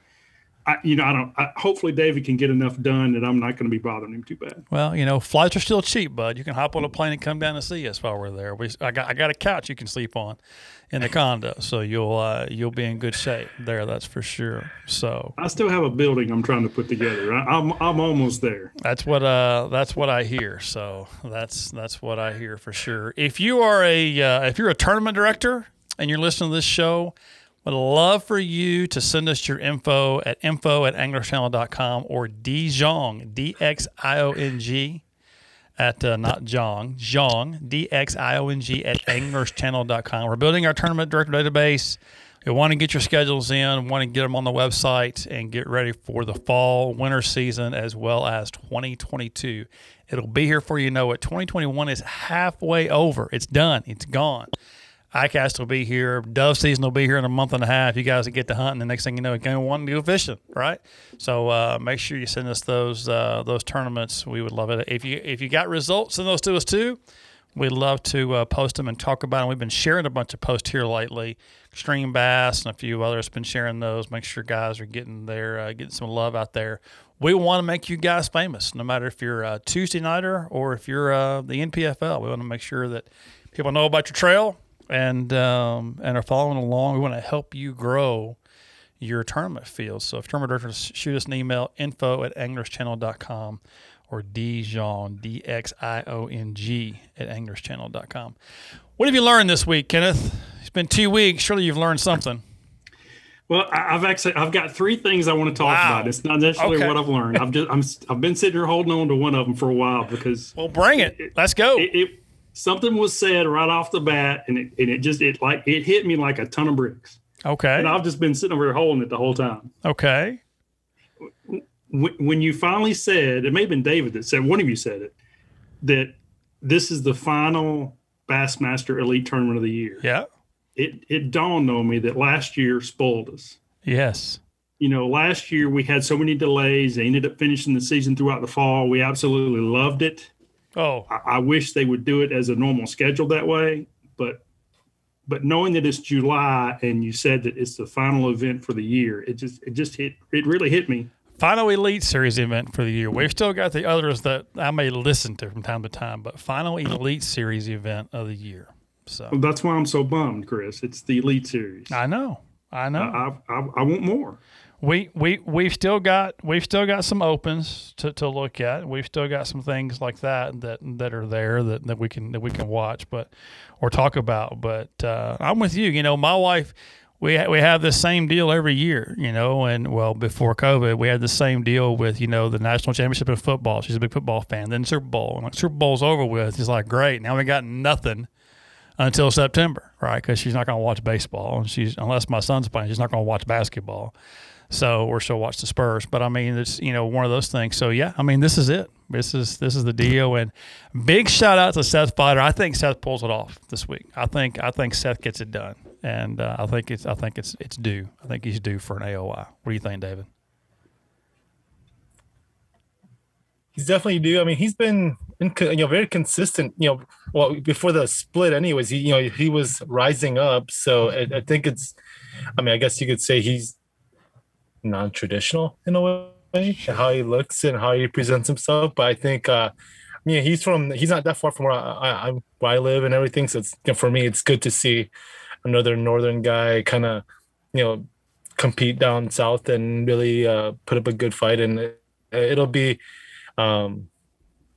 I, you know, I don't. I, hopefully, David can get enough done that I'm not going to be bothering him too bad. Well, you know, flights are still cheap, bud. You can hop on a plane and come down and see us while we're there. We, I got, I got a couch you can sleep on in the condo, so you'll, uh, you'll be in good shape there. That's for sure. So I still have a building I'm trying to put together. I, I'm, I'm almost there. That's what, uh, that's what I hear. So that's, that's what I hear for sure. If you are a, uh, if you're a tournament director and you're listening to this show would love for you to send us your info at info at anglerchannel.com or Dijon, D X I O N G, at uh, not Jong, Jong, D X I O N G at anglerchannel.com. We're building our tournament director database. We want to get your schedules in, want to get them on the website, and get ready for the fall, winter season, as well as 2022. It'll be here for you know it. 2021 is halfway over. It's done. It's gone. ICAST will be here. Dove season will be here in a month and a half. You guys will get to hunt, and the next thing you know, you're going to want to go fishing, right? So uh, make sure you send us those uh, those tournaments. We would love it if you if you got results, send those to us too. We'd love to uh, post them and talk about them. We've been sharing a bunch of posts here lately. Extreme Bass and a few others been sharing those. Make sure guys are getting their uh, getting some love out there. We want to make you guys famous, no matter if you're a Tuesday nighter or if you're uh, the NPFL. We want to make sure that people know about your trail and um, and are following along. We want to help you grow your tournament field. So if tournament directors shoot us an email, info at anglerschannel.com or Dijon, D X I O N G, at anglerschannel.com. What have you learned this week, Kenneth? It's been two weeks. Surely you've learned something. Well, I've actually I've got three things I want to talk Wow. about. It's not necessarily Okay. what I've learned. I've just I'm I've been sitting here holding on to one of them for a while because well, bring it. Let's go. It, it something was said right off the bat, and it and it just it like it hit me like a ton of bricks. Okay. And I've just been sitting over here holding it the whole time. Okay. When, when you finally said, it may have been David that said, one of you said it, that this is the final Bassmaster Elite Tournament of the year. Yeah. It it dawned on me that last year spoiled us. Yes. you know, last year we had so many delays. They ended up finishing the season throughout the fall. We absolutely loved it. Oh, I, I wish they would do it as a normal schedule that way, but but knowing that it's July and you said that it's the final event for the year, it just it just hit it really hit me. Final Elite Series event for the year. We've still got the others that I may listen to from time to time, but Final Elite Series event of the year. So That's why I'm so bummed, Chris. It's the Elite Series. I know. I know. I, I, I want more. We we we've still got we've still got some opens to, to look at. We've still got some things like that that that are there that, that we can that we can watch, but or talk about. But uh, I'm with you. You know, my wife. we we have the same deal every year, you know. And well, before COVID, we had the same deal with you know the national championship in football. She's a big football fan. Then Super Bowl, and like Super Bowl's over with, She's like great. Now we got nothing until September, right? Because she's not going to watch baseball, and she's unless my son's playing, she's not going to watch basketball. So or she'll watch the Spurs. But I mean, it's you know one of those things. So yeah, I mean this is it. This is this is the deal. And big shout out to Seth Feider. I think Seth pulls it off this week. I think I think Seth gets it done, and uh, I think it's I think it's it's due. I think he's due for an AOY. What do you think, David? He's definitely due. I mean, he's been in, you know very consistent. You know, well before the split, anyways. He you know he was rising up. So I, I think it's. I mean, I guess you could say he's non-traditional in a way, how he looks and how he presents himself. But I think, uh, I mean, he's from he's not that far from where I, I where I live and everything. So it's you know, for me, it's good to see another northern guy kind of you know compete down south and really uh, put up a good fight. And it, it'll be um,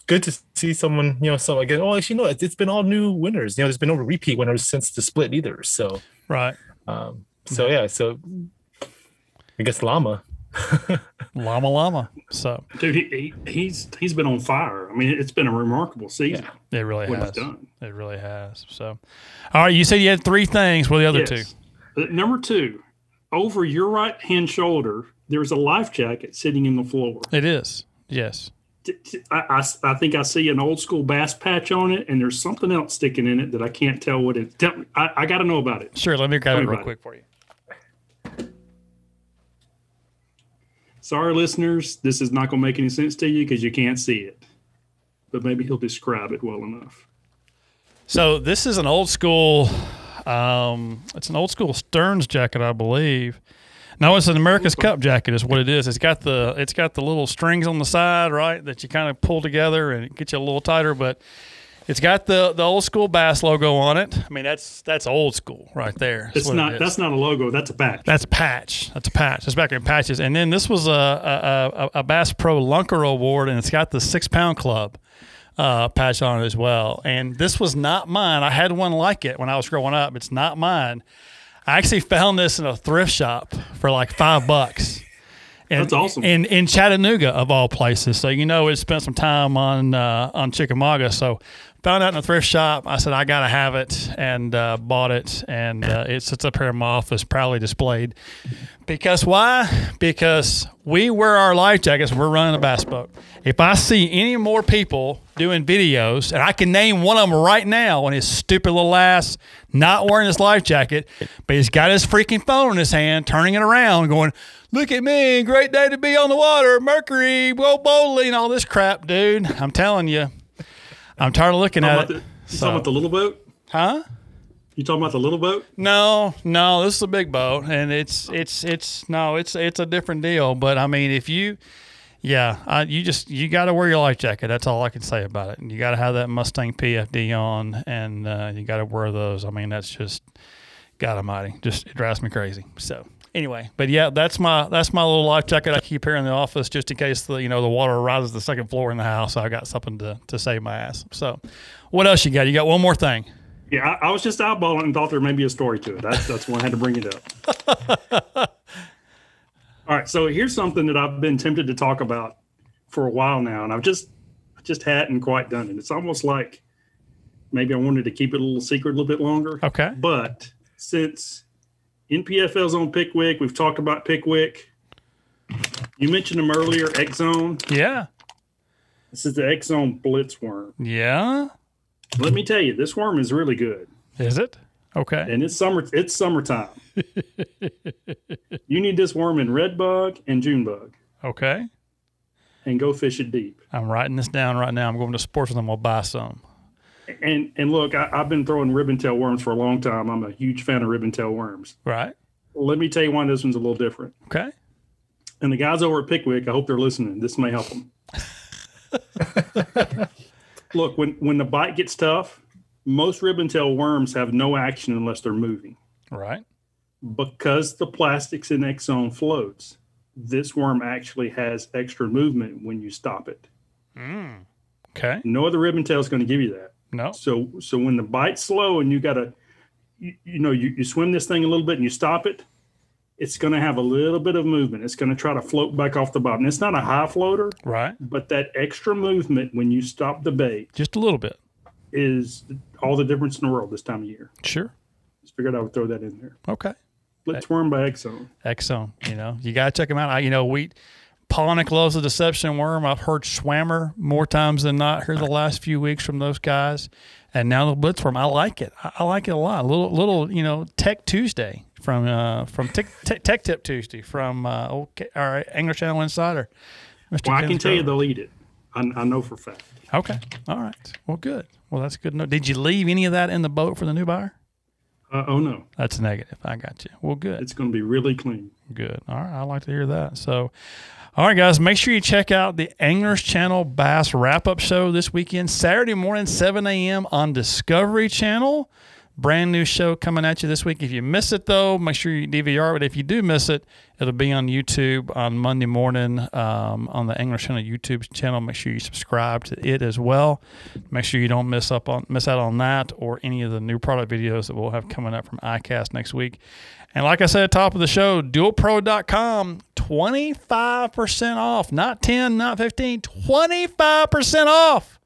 good to see someone you know so again. Oh, actually, no, it's, it's been all new winners. You know, there's been no repeat winners since the split either. So right. Um, so yeah, so I guess llama. llama llama. So dude, he, he, he's he's been on fire. I mean, it's been a remarkable season. It really what has. done. It really has. So, all right, you said you had three things. What are the other Yes. Uh, Number two, over your right hand shoulder, there's a life jacket sitting in the floor. It is. Yes. I I think I see an old school bass patch on it, and there's something else sticking in it that I can't tell what it. Tell, I, I got to know about it. Sure. Let me grab Tell it real about quick for you. Sorry, listeners, this is not going to make any sense to you because you can't see it, but maybe he'll describe it well enough. So this is an old school. Um, it's an old school Stearns jacket, I believe. No, it's an America's Cup jacket. Is what it is. It's got the it's got the little strings on the side, right, that you kind of pull together and it gets you a little tighter. But it's got the the old school Bass logo on it. I mean, that's that's old school right there. That's It's what it not. That's not a logo. That's a patch. That's a patch. That's a patch. It's back in patches. And then this was a, a, a, a Bass Pro Lunker Award, and it's got the Six Pound Club uh, patch on it as well. And this was not mine. I had one like it when I was growing up. It's not mine. I actually found this in a thrift shop for like five bucks. In, That's awesome. In in Chattanooga of all places, so you know it spent some time on uh, on Chickamauga. So found out in a thrift shop. I said I gotta have it, and uh, bought it, and uh, it sits up here in my office, proudly displayed. Because why? Because we wear our life jackets. We're running a bass boat. If I see any more people doing videos, and I can name one of them right now, on his stupid little ass not wearing his life jacket, but he's got his freaking phone in his hand, turning it around, going, "Look at me, great day to be on the water, Mercury, go bowling, all this crap, dude." I'm telling you, I'm tired of looking at it. the, you So- talking about the little boat? Huh? You talking about the little boat? No, no, this is a big boat, and it's it's it's no, it's it's a different deal. But I mean, if you, yeah, I, you just you got to wear your life jacket. That's all I can say about it. And you got to have that Mustang PFD on, and uh, you got to wear those. I mean, that's just God Almighty, just it drives me crazy. So anyway, but yeah, that's my that's my little life jacket I keep here in the office just in case the you know the water rises the second floor in the house. I got something to to save my ass. So, what else you got? You got one more thing. Yeah, I, I was just eyeballing and thought there may be a story to it. That's that's why I had to bring it up. All right, so here's something that I've been tempted to talk about for a while now, and I've just I just hadn't quite done it. It's almost like maybe I wanted to keep it a little secret a little bit longer. Okay. But since NPFL's on Pickwick, we've talked about Pickwick. You mentioned them earlier, X Zone. Yeah. This is the X Zone Blitz worm. Yeah. Let me tell you, this worm is really good. Is it? Okay. And it's summer. It's summertime. you need this worm in red bug and June bug, Okay. and go fish it deep. I'm writing this down right now. I'm going to sports with them. I'll buy some. And and look, I, I've been throwing ribbon tail worms for a long time. I'm a huge fan of ribbon tail worms. Right. Let me tell you why this one's a little different. Okay. And the guys over at Pickwick, I hope they're listening. This may help them. Look, when when the bite gets tough, most ribbon tail worms have no action unless they're moving. Right. because the plastics in Exxon floats, this worm actually has extra movement when you stop it. Mm. Okay. No other ribbon tail is going to give you that. No. So so when the bite's slow and you got to you, you know you, you swim this thing a little bit and you stop it, it's going to have a little bit of movement. It's going to try to float back off the bottom. It's not a high floater, right? But that extra movement when you stop the bait, just a little bit, is all the difference in the world this time of year. Sure. Just figured I would throw that in there. Okay. Blitzworm by Exxon. Exxon, you know, you got to check them out. I, you know, we Palaniuk loves the deception worm. I've heard Swammer more times than not here the last few weeks from those guys, and now the Blitzworm. I like it. I, I like it a lot. A little, little, you know, Tech Tuesday from uh, from Tech, Tech, Tech Tip Tuesday from uh, okay, our Angler Channel Insider. Mr. Well, I can tell you they'll eat it. I, I know for a fact. Okay. All right. Well, good. Well, that's good. No, did you leave any of that in the boat for the new buyer? Uh, oh no, that's negative. I got you. Well, good. It's going to be really clean. Good. All right. I like to hear that. So, all right, guys, make sure you check out the Anglers Channel Bass Wrap Up Show this weekend, Saturday morning, 7 a.m. on Discovery Channel. Brand new show coming at you this week. If you miss it, though, make sure you DVR it. If you do miss it, it'll be on YouTube on Monday morning um, on the Angler Channel YouTube channel. Make sure you subscribe to it as well. Make sure you don't miss up on miss out on that or any of the new product videos that we'll have coming up from iCast next week. And like I said at the top of the show, dualpro.com, 25% off. Not 10, not 15, 25% off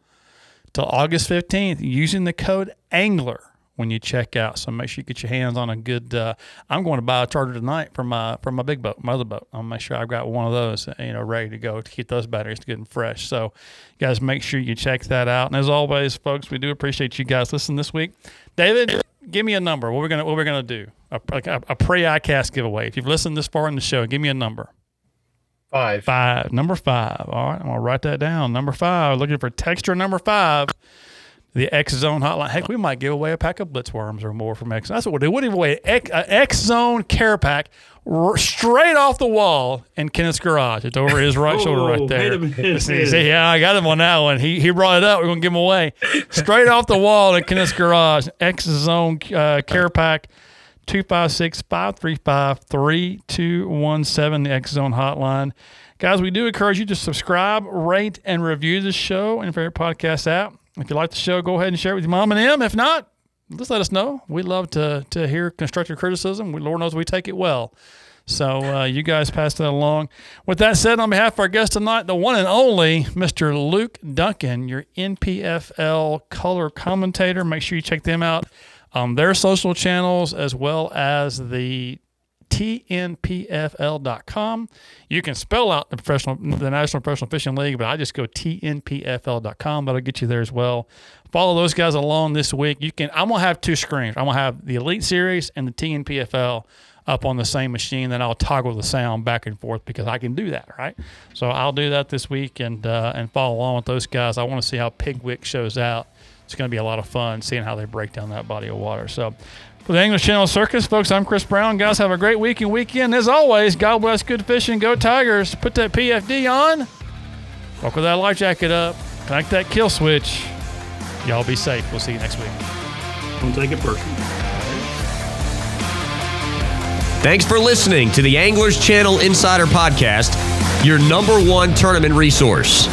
till August 15th using the code ANGLER when you check out. So make sure you get your hands on a good. Uh, I'm going to buy a charger tonight for my for my big boat, my other boat. I'll make sure I've got one of those, you know, ready to go to keep those batteries good and fresh. So, you guys, make sure you check that out. And as always, folks, we do appreciate you guys listening this week. David, give me a number. What we're gonna what we're gonna do? A, a, a pre ICAST giveaway. If you've listened this far in the show, give me a number. Five. Five. Number five. All right, I'm gonna write that down. Number five. Looking for texture number five the X Zone hotline. Heck, we might give away a pack of blitzworms or more from X. That's what we'll do. We'll give away an X Zone care pack r- straight off the wall in Kenneth's garage. It's over his right oh, shoulder right there. See, see, yeah, I got him on that one. He he brought it up. We're gonna give him away straight off the wall in Kenneth's garage. X Zone uh, care pack. 256 535 3217, the X Zone hotline. Guys, we do encourage you to subscribe, rate, and review the show in your favorite podcast app. If you like the show, go ahead and share it with your mom and them. If not, just let us know. We love to to hear constructive criticism. We, Lord knows we take it well. So uh, you guys pass that along. With that said, on behalf of our guest tonight, the one and only Mr. Luke Dunkin, your NPFL color commentator. Make sure you check them out on their social channels as well as the tnpfl.com. You can spell out the professional, the National Professional Fishing League, but I just go tnpfl.com. That'll get you there as well. Follow those guys along this week. You can. I'm gonna have two screens. I'm gonna have the Elite Series and the TNPFL up on the same machine. Then I'll toggle the sound back and forth because I can do that, right? So I'll do that this week and uh, and follow along with those guys. I want to see how Pickwick shows out. It's going to be a lot of fun seeing how they break down that body of water. So for the Anglers Channel Circus, folks, I'm Chris Brown. Guys, have a great week and weekend. As always, God bless good fishing. Go Tigers. Put that PFD on. buckle that life jacket up. Connect that kill switch. Y'all be safe. We'll see you next week. Don't take it personal. Thanks for listening to the Anglers Channel Insider Podcast, your number one tournament resource.